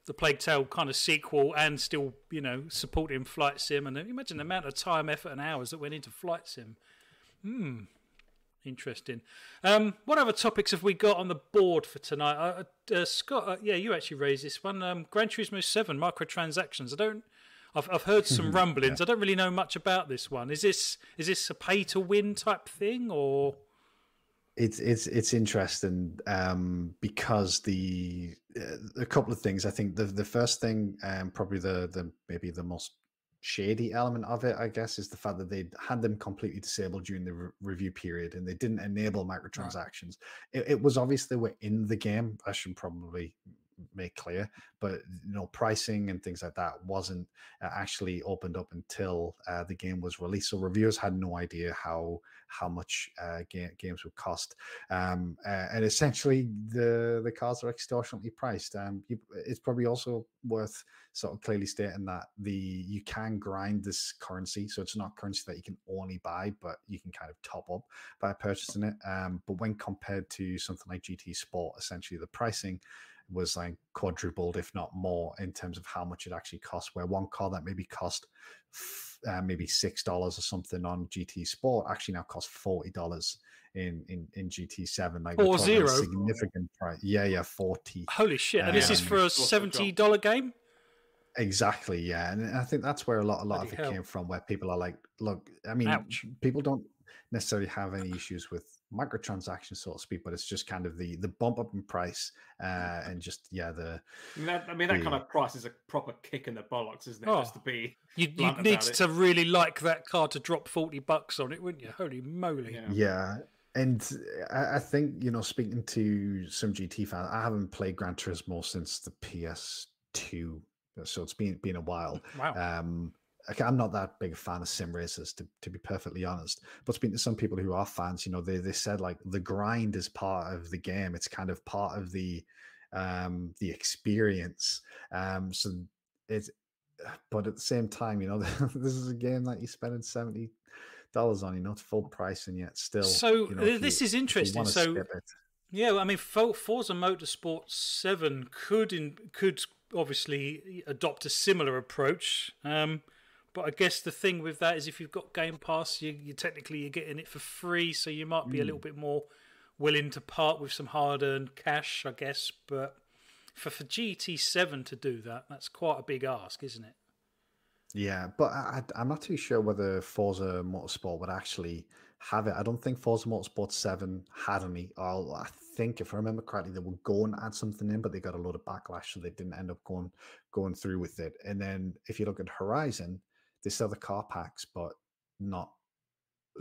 the Plague Tale kind of sequel and still you know supporting Flight Sim, and imagine the amount of time, effort, and hours that went into Flight Sim. Hmm. Interesting. Um, what other topics have we got on the board for tonight? Uh, uh, Scott, uh, yeah, you actually raised this one. Um, Gran Turismo Seven microtransactions. I don't. I've I've heard some rumblings. I don't really know much about this one. Is this is this a pay to win type thing or? It's it's it's interesting um because the uh, a couple of things. I think the the first thing um probably the the maybe the most shady element of it i guess is the fact that they had them completely disabled during the re- review period and they didn't enable microtransactions. It, it was obvious they were in the game. I should probably make clear but you know pricing and things like that wasn't uh, actually opened up until uh, the game was released so reviewers had no idea how how much uh, ga- games would cost um, uh, and essentially the the cars are extortionately priced. Um, you, it's probably also worth sort of clearly stating that the you can grind this currency, so it's not currency that you can only buy, but you can kind of top up by purchasing it. Um, but when compared to something like GT Sport, essentially the pricing was like quadrupled, if not more, in terms of how much it actually cost. Where one car that maybe cost uh, maybe six dollars or something on GT Sport actually now costs forty dollars in in in GT7. Like we're a zero? significant price. Yeah, yeah, forty. Holy shit! And this is Um, for a seventy dollar game. Exactly, yeah, and I think that's where a lot, a lot of it hell. came from, where people are like, "Look, I mean, Ouch. people don't necessarily have any issues with microtransaction, so to speak, but it's just kind of the the bump up in price uh, and just yeah the. I mean, that, I mean, that the, kind of price is a proper kick in the bollocks, isn't it? Oh, just to be you you need to really like that car to drop forty bucks on it, wouldn't you? Holy moly! Yeah, yeah. and I, I think you know, speaking to some GT fans, I haven't played Gran Turismo since the PS2 so it's been been a while. Wow. Um, I'm not that big a fan of sim racers, to, to be perfectly honest. But speaking to some people who are fans, you know, they they said like the grind is part of the game. It's kind of part of the um the experience. Um, so it's but at the same time, you know, this is a game that you're spending seventy dollars on. You know, it's full price, and yet still. So you know, this you, is interesting. So. Yeah, I mean, Forza Motorsport Seven could in, could obviously adopt a similar approach. Um, but I guess the thing with that is if you've got Game Pass, you, you technically you're getting it for free, so you might be mm. a little bit more willing to part with some hard-earned cash, I guess. But for for GT7 to do that, that's quite a big ask, isn't it? Yeah, but I, am not too sure whether Forza Motorsport would actually have it. I don't think Forza Motorsport 7 had any. Or I think, if I remember correctly, they were going to add something in, but they got a lot of backlash, so they didn't end up going going through with it. And then if you look at Horizon, they sell the car packs, but not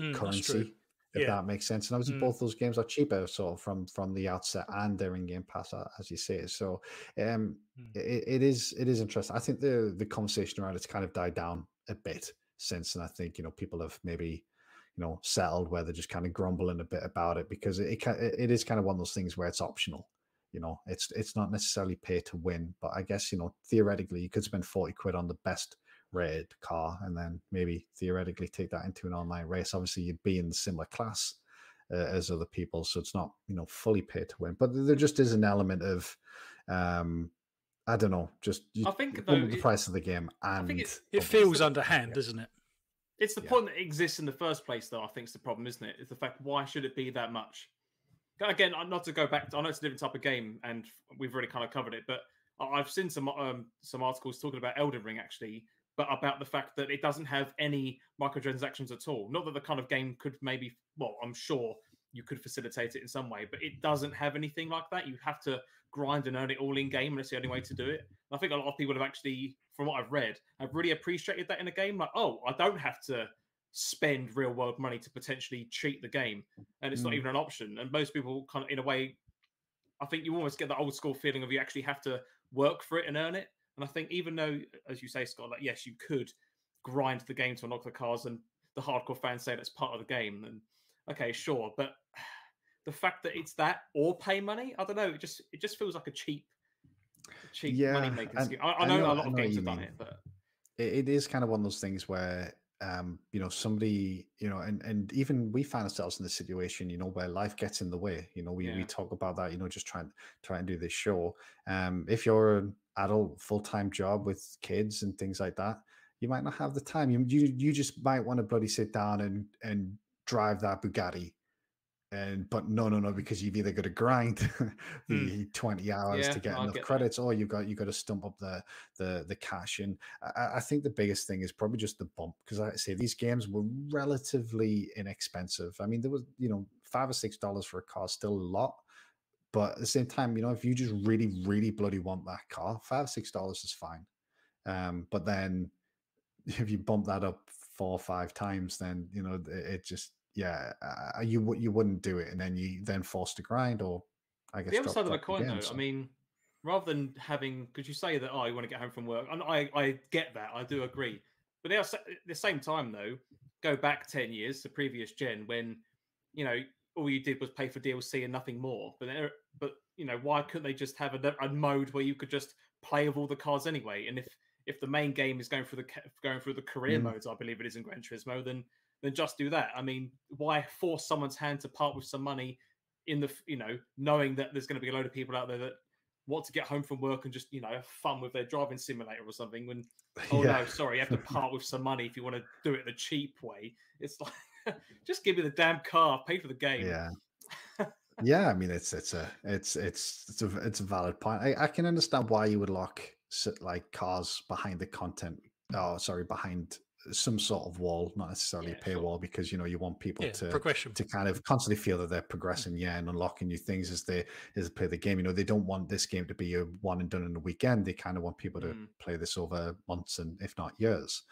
mm, currency. If yeah. that makes sense, and obviously mm. both those games are cheaper, sort of from from the outset, and they're in Game Pass, as you say. So, um, mm. it, it is it is interesting. I think the the conversation around it's kind of died down a bit since, and I think you know people have maybe you know settled where they're just kind of grumbling a bit about it because it it, it is kind of one of those things where it's optional. You know, it's it's not necessarily pay to win, but I guess you know theoretically you could spend forty quid on the best rated car and then maybe theoretically take that into an online race. Obviously, you'd be in the similar class uh, as other people, so it's not you know fully pay to win, but there just is an element of. Um, I don't know. Just you, I think though, the price of the game, and it, it feels underhand, doesn't it? It's the yeah. point that exists in the first place, though. I think it's the problem, isn't it? it? Is the fact why should it be that much? Again, not to go back. To, I know it's a different type of game, and we've already kind of covered it. But I've seen some um, some articles talking about Elden Ring actually, but about the fact that it doesn't have any microtransactions at all. Not that the kind of game could maybe, well, I'm sure you could facilitate it in some way, but it doesn't have anything like that. You have to grind and earn it all in game, and it's the only way to do it. And I think a lot of people have actually from what I've read, have really appreciated that in a game. Like, oh, I don't have to spend real world money to potentially cheat the game, and it's mm. not even an option. And most people kind of, in a way, I think you almost get the old school feeling of you actually have to work for it and earn it. And I think even though, as you say, Scott, like yes, you could grind the game to unlock the cars, and the hardcore fans say that's part of the game, and okay, sure, but the fact that it's that or pay money, I don't know, it just it just feels like a cheap cheap yeah, money making scheme. I, I, know, I, know, a lot of games have done it, but it, it is kind of one of those things where um, you know, somebody, you know, and and even we find ourselves in the situation, you know, where life gets in the way. You know, we, yeah. we talk about that, you know, just trying try and do this show. Um, if you're adult full time job with kids and things like that, you might not have the time. You you you just might want to bloody sit down and and drive that Bugatti and but no no no because you've either got to grind the mm. 20 hours yeah, to get enough get credits that. or you've got you've got to stump up the the the cash and I, I think the biggest thing is probably just the bump because i say these games were relatively inexpensive i mean there was you know five or six dollars for a car still a lot but at the same time you know if you just really really bloody want that car five six dollars is fine um but then if you bump that up four or five times then you know it, it just yeah, uh, you you wouldn't do it, and then you then force to grind, or I guess the other side of the coin, again, though. So. I mean, rather than having, could you say that oh, you want to get home from work, and I I get that, I do agree, but at the same time though, go back ten years to previous gen when you know all you did was pay for DLC and nothing more. But there, but you know why couldn't they just have a, a mode where you could just play with all the cars anyway? And if if the main game is going through the going through the career mm. modes, I believe it is in Gran Turismo, then then just do that. I mean, why force someone's hand to part with some money in the you know knowing that there's going to be a load of people out there that want to get home from work and just you know have fun with their driving simulator or something when oh yeah. no sorry you have to part with some money if you want to do it the cheap way it's like just give me the damn car pay for the game yeah yeah i mean it's it's a it's it's it's a it's a valid point i, I can understand why you would lock like cars behind the content oh sorry behind some sort of wall, not necessarily Yeah, a paywall, sure. because you know you want people Yeah, to progression. to kind of constantly feel that they're progressing, yeah, and unlocking new things as they as they play the game. You know, they don't want this game to be a one and done in a weekend. They kind of want people to Mm. play this over months and if not years.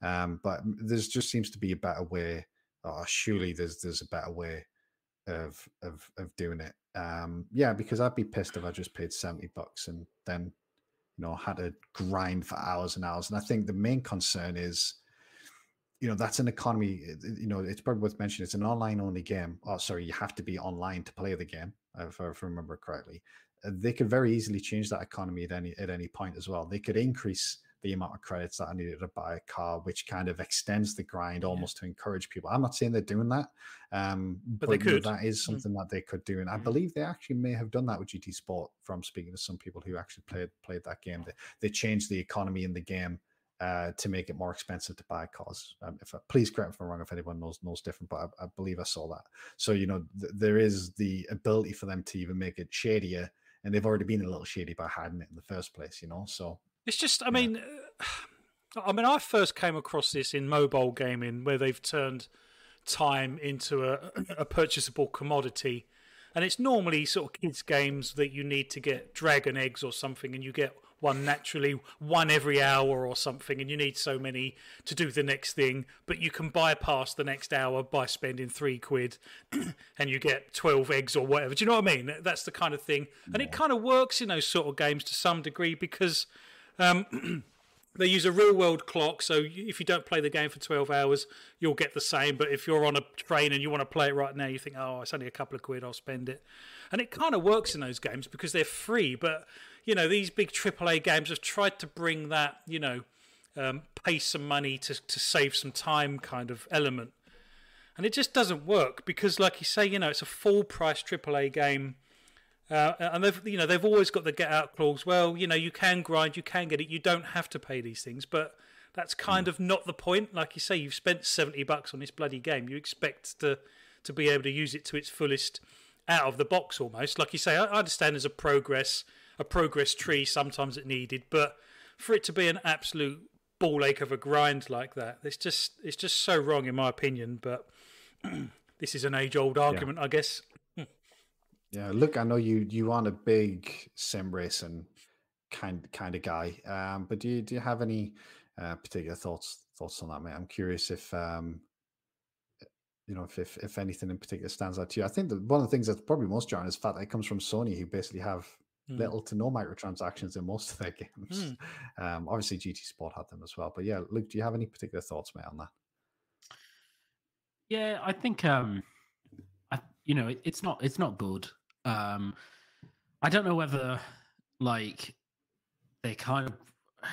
Um, but there's just seems to be a better way. Oh, surely there's there's a better way of of of doing it. Um, yeah, because I'd be pissed if I just paid seventy bucks and then you know had to grind for hours and hours. And I think the main concern is you know that's an economy you know it's probably worth mentioning it's an online only game oh sorry you have to be online to play the game if i remember correctly Uh, they could very easily change that economy at any at any point as well they could increase the amount of credits that i needed to buy a car which kind of extends the grind Yeah. almost to encourage people i'm not saying they're doing that um But they you know, could. that is Mm. something that they could do and i Mhm. believe they actually may have done that with gt sport from speaking to some people who actually played played that game they, they changed the economy in the game uh, to make it more expensive to buy cars. Um, if I, please correct me if I'm wrong if anyone knows knows different, but I, I believe I saw that. So you know th- there is the ability for them to even make it shadier, and they've already been a little shady by hiding it in the first place. You know, so It's just, I Yeah. mean, uh, I mean, I first came across this in mobile gaming where they've turned time into a, a purchasable commodity, and it's normally sort of kids' games that you need to get dragon eggs or something, and you get one naturally one every hour or something, and you need so many to do the next thing, but you can bypass the next hour by spending three quid, and you get twelve eggs or whatever. Do you know what I mean? That's the kind of thing, and it kind of works in those sort of games to some degree because they use a real world clock so if you don't play the game for 12 hours you'll get the same but if you're on a train and you want to play it right now you think oh it's only a couple of quid i'll spend it. And it kind of works in those games because they're free but you know these big aaa games have tried to bring that you know um, pay some money to, to save some time kind of element. And it just doesn't work because like you say you know it's a full price aaa game uh, and they've you know they've always got the get out clause. Well, you know you can grind, you can get it, you don't have to pay these things. But that's kind of not the point. Like you say, you've spent seventy bucks on this bloody game. You expect to to be able to use it to its fullest out of the box almost. Like you say, I I understand there's a progress a progress tree sometimes it needed, but for it to be an absolute ball ache of a grind like that, it's just it's just so wrong in my opinion. But this is an age old argument, I guess. Yeah. Look, I know you you aren't a big sim racing kind kind of guy, um, but do you do you have any uh, particular thoughts thoughts on that, mate? I'm curious if um, you know, if, if if anything in particular stands out to you. I think that one of the things that's probably most jarring is the fact that it comes from Sony, who basically have Hmm. little to no microtransactions in most of their games. Um, obviously, GT Sport had them as well. But yeah, Luke, do you have any particular thoughts, mate, on that? Yeah, I think um, you know, it, it's not it's not good. Um, I don't know whether like they kind of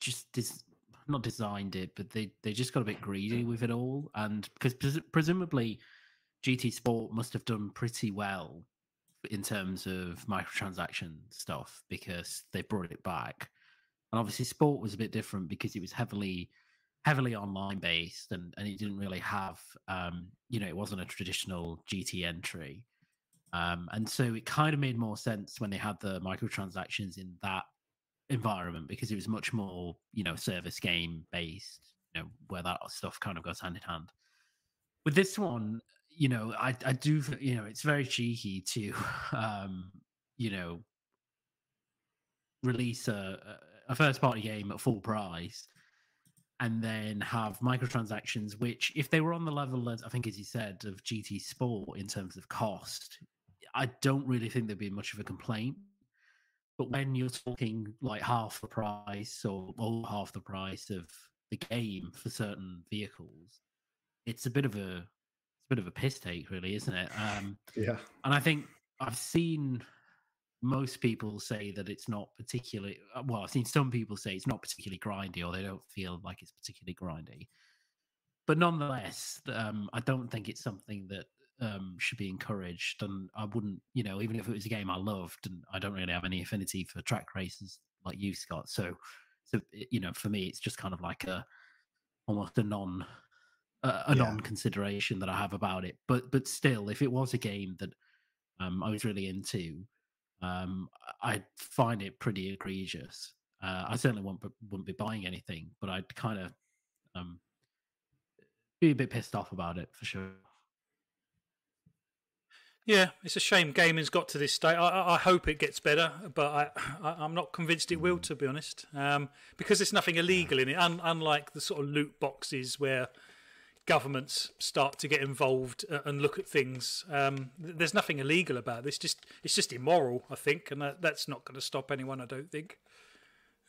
just dis- not designed it, but they they just got a bit greedy with it all, and because pres- presumably GT Sport must have done pretty well in terms of microtransaction stuff because they brought it back, and obviously Sport was a bit different because it was heavily heavily online based and, and it didn't really have um, you know it wasn't a traditional gt entry. Um, and so it kind of made more sense when they had the microtransactions in that environment because it was much more you know service game based you know where that stuff kind of goes hand in hand. With this one you know i i do you know it's very cheeky to um you know release a a first party game at full price and then have microtransactions, which, if they were on the level, as I think, as you said, of GT Sport in terms of cost, I don't really think there'd be much of a complaint. But when you're talking like half the price or over half the price of the game for certain vehicles, it's a bit of a it's a bit of a piss take, really, isn't it? Um, Yeah. and I think I've seen most people say that it's not particularly uh, well. I've seen some people say it's not particularly grindy, or they don't feel like it's particularly grindy. But nonetheless, um, I don't think it's something that um, should be encouraged. And I wouldn't, you know, even if it was a game I loved, and I don't really have any affinity for track races like you, Scott. So, so you know, for me, it's just kind of like a almost a non a, a Yeah. non-consideration that I have about it. But but still, if it was a game that um, I was really into, um, I find it pretty egregious. Uh, I certainly won't be, wouldn't be buying anything, but I'd kind of um, be a bit pissed off about it for sure. Yeah, it's a shame gaming's got to this state. I, I hope it gets better, but I, I, am not convinced it will, to be honest, um, because there's nothing illegal in it. Un, unlike the sort of loot boxes where governments start to get involved uh, and look at things, um, there's nothing illegal about this. Just it's just immoral, I think, and that, that's not going to stop anyone. I don't think.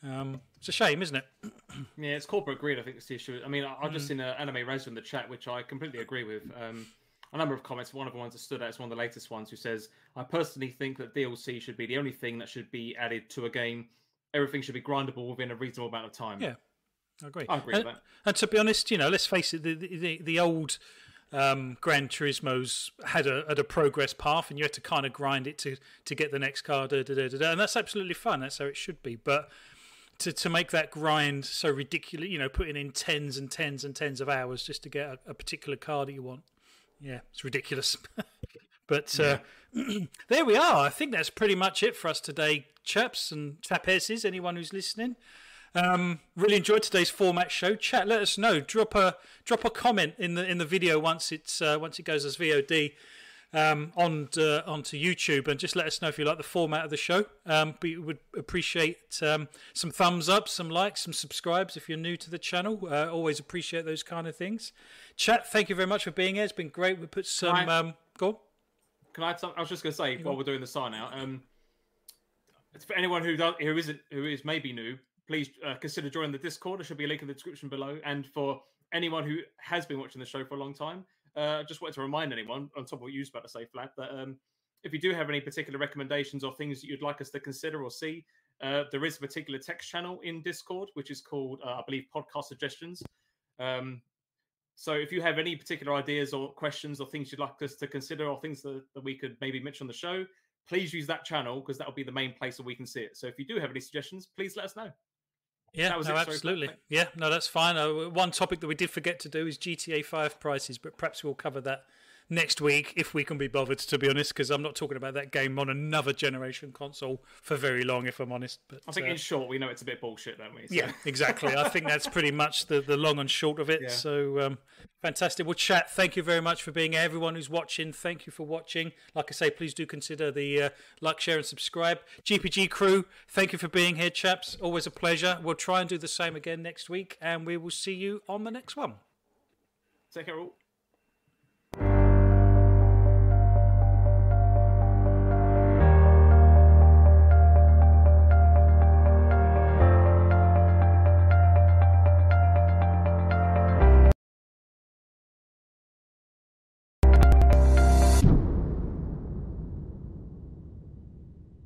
Um, it's a shame, isn't it? yeah, it's corporate greed. I think it's the issue. I mean, I, have just mm. seen an anime res in the chat, which I completely agree with. Um, a number of comments. One of the ones that stood out is one of the latest ones who says, I personally think that DLC should be the only thing that should be added to a game. Everything should be grindable within a reasonable amount of time. Yeah, I agree. I agree and, with that. And to be honest, you know, let's face it, the, the, the old um, Gran Turismo's had a, had a progress path, and you had to kind of grind it to, to get the next car, da, da, da, da, and that's absolutely fun. That's how it should be. But to, to make that grind so ridiculous, you know, putting in tens and tens and tens of hours just to get a, a particular car that you want, yeah, it's ridiculous. but uh, there we are. I think that's pretty much it for us today, chaps and chapesses. Anyone who's listening. Um, really enjoyed today's format show. Chat, let us know. Drop a drop a comment in the in the video once it's uh, once it goes as VOD um, on uh, onto YouTube, and just let us know if you like the format of the show. Um, we would appreciate um, some thumbs up, some likes, some subscribes if you're new to the channel. Uh, always appreciate those kind of things. Chat, thank you very much for being here. It's been great. We put some. I, um, go on. Can I? I was just going to say while we're doing the sign out. Um, it's for anyone who does, who isn't, who is maybe new. Please uh, consider joining the Discord. There should be a link in the description below. And for anyone who has been watching the show for a long time, uh, just wanted to remind anyone, on top of what you was about to say, Flat, that um, if you do have any particular recommendations or things that you'd like us to consider or see, uh, there is a particular text channel in Discord, which is called, uh, I believe, Podcast Suggestions. Um, so if you have any particular ideas or questions or things you'd like us to consider or things that, that we could maybe mention on the show, please use that channel because that will be the main place where we can see it. So if you do have any suggestions, please let us know. Yeah, no, absolutely. yeah, no, that's fine. Uh, one topic that we did forget to do is GTA 5 prices, but perhaps we'll cover that next week if we can be bothered to be honest because i'm not talking about that game on another generation console for very long if i'm honest but i think uh, in short we know it's a bit bullshit don't we? So. yeah exactly. I think that's pretty much the, the long and short of it. Yeah. so um, fantastic. Well chat thank you very much for being here. everyone who's watching thank you for watching. Like i say please do consider the uh, like share and subscribe. Gpg crew thank you for being here chaps. Always a pleasure. We'll try and do the same again next week and we will see you on the next one. Take care all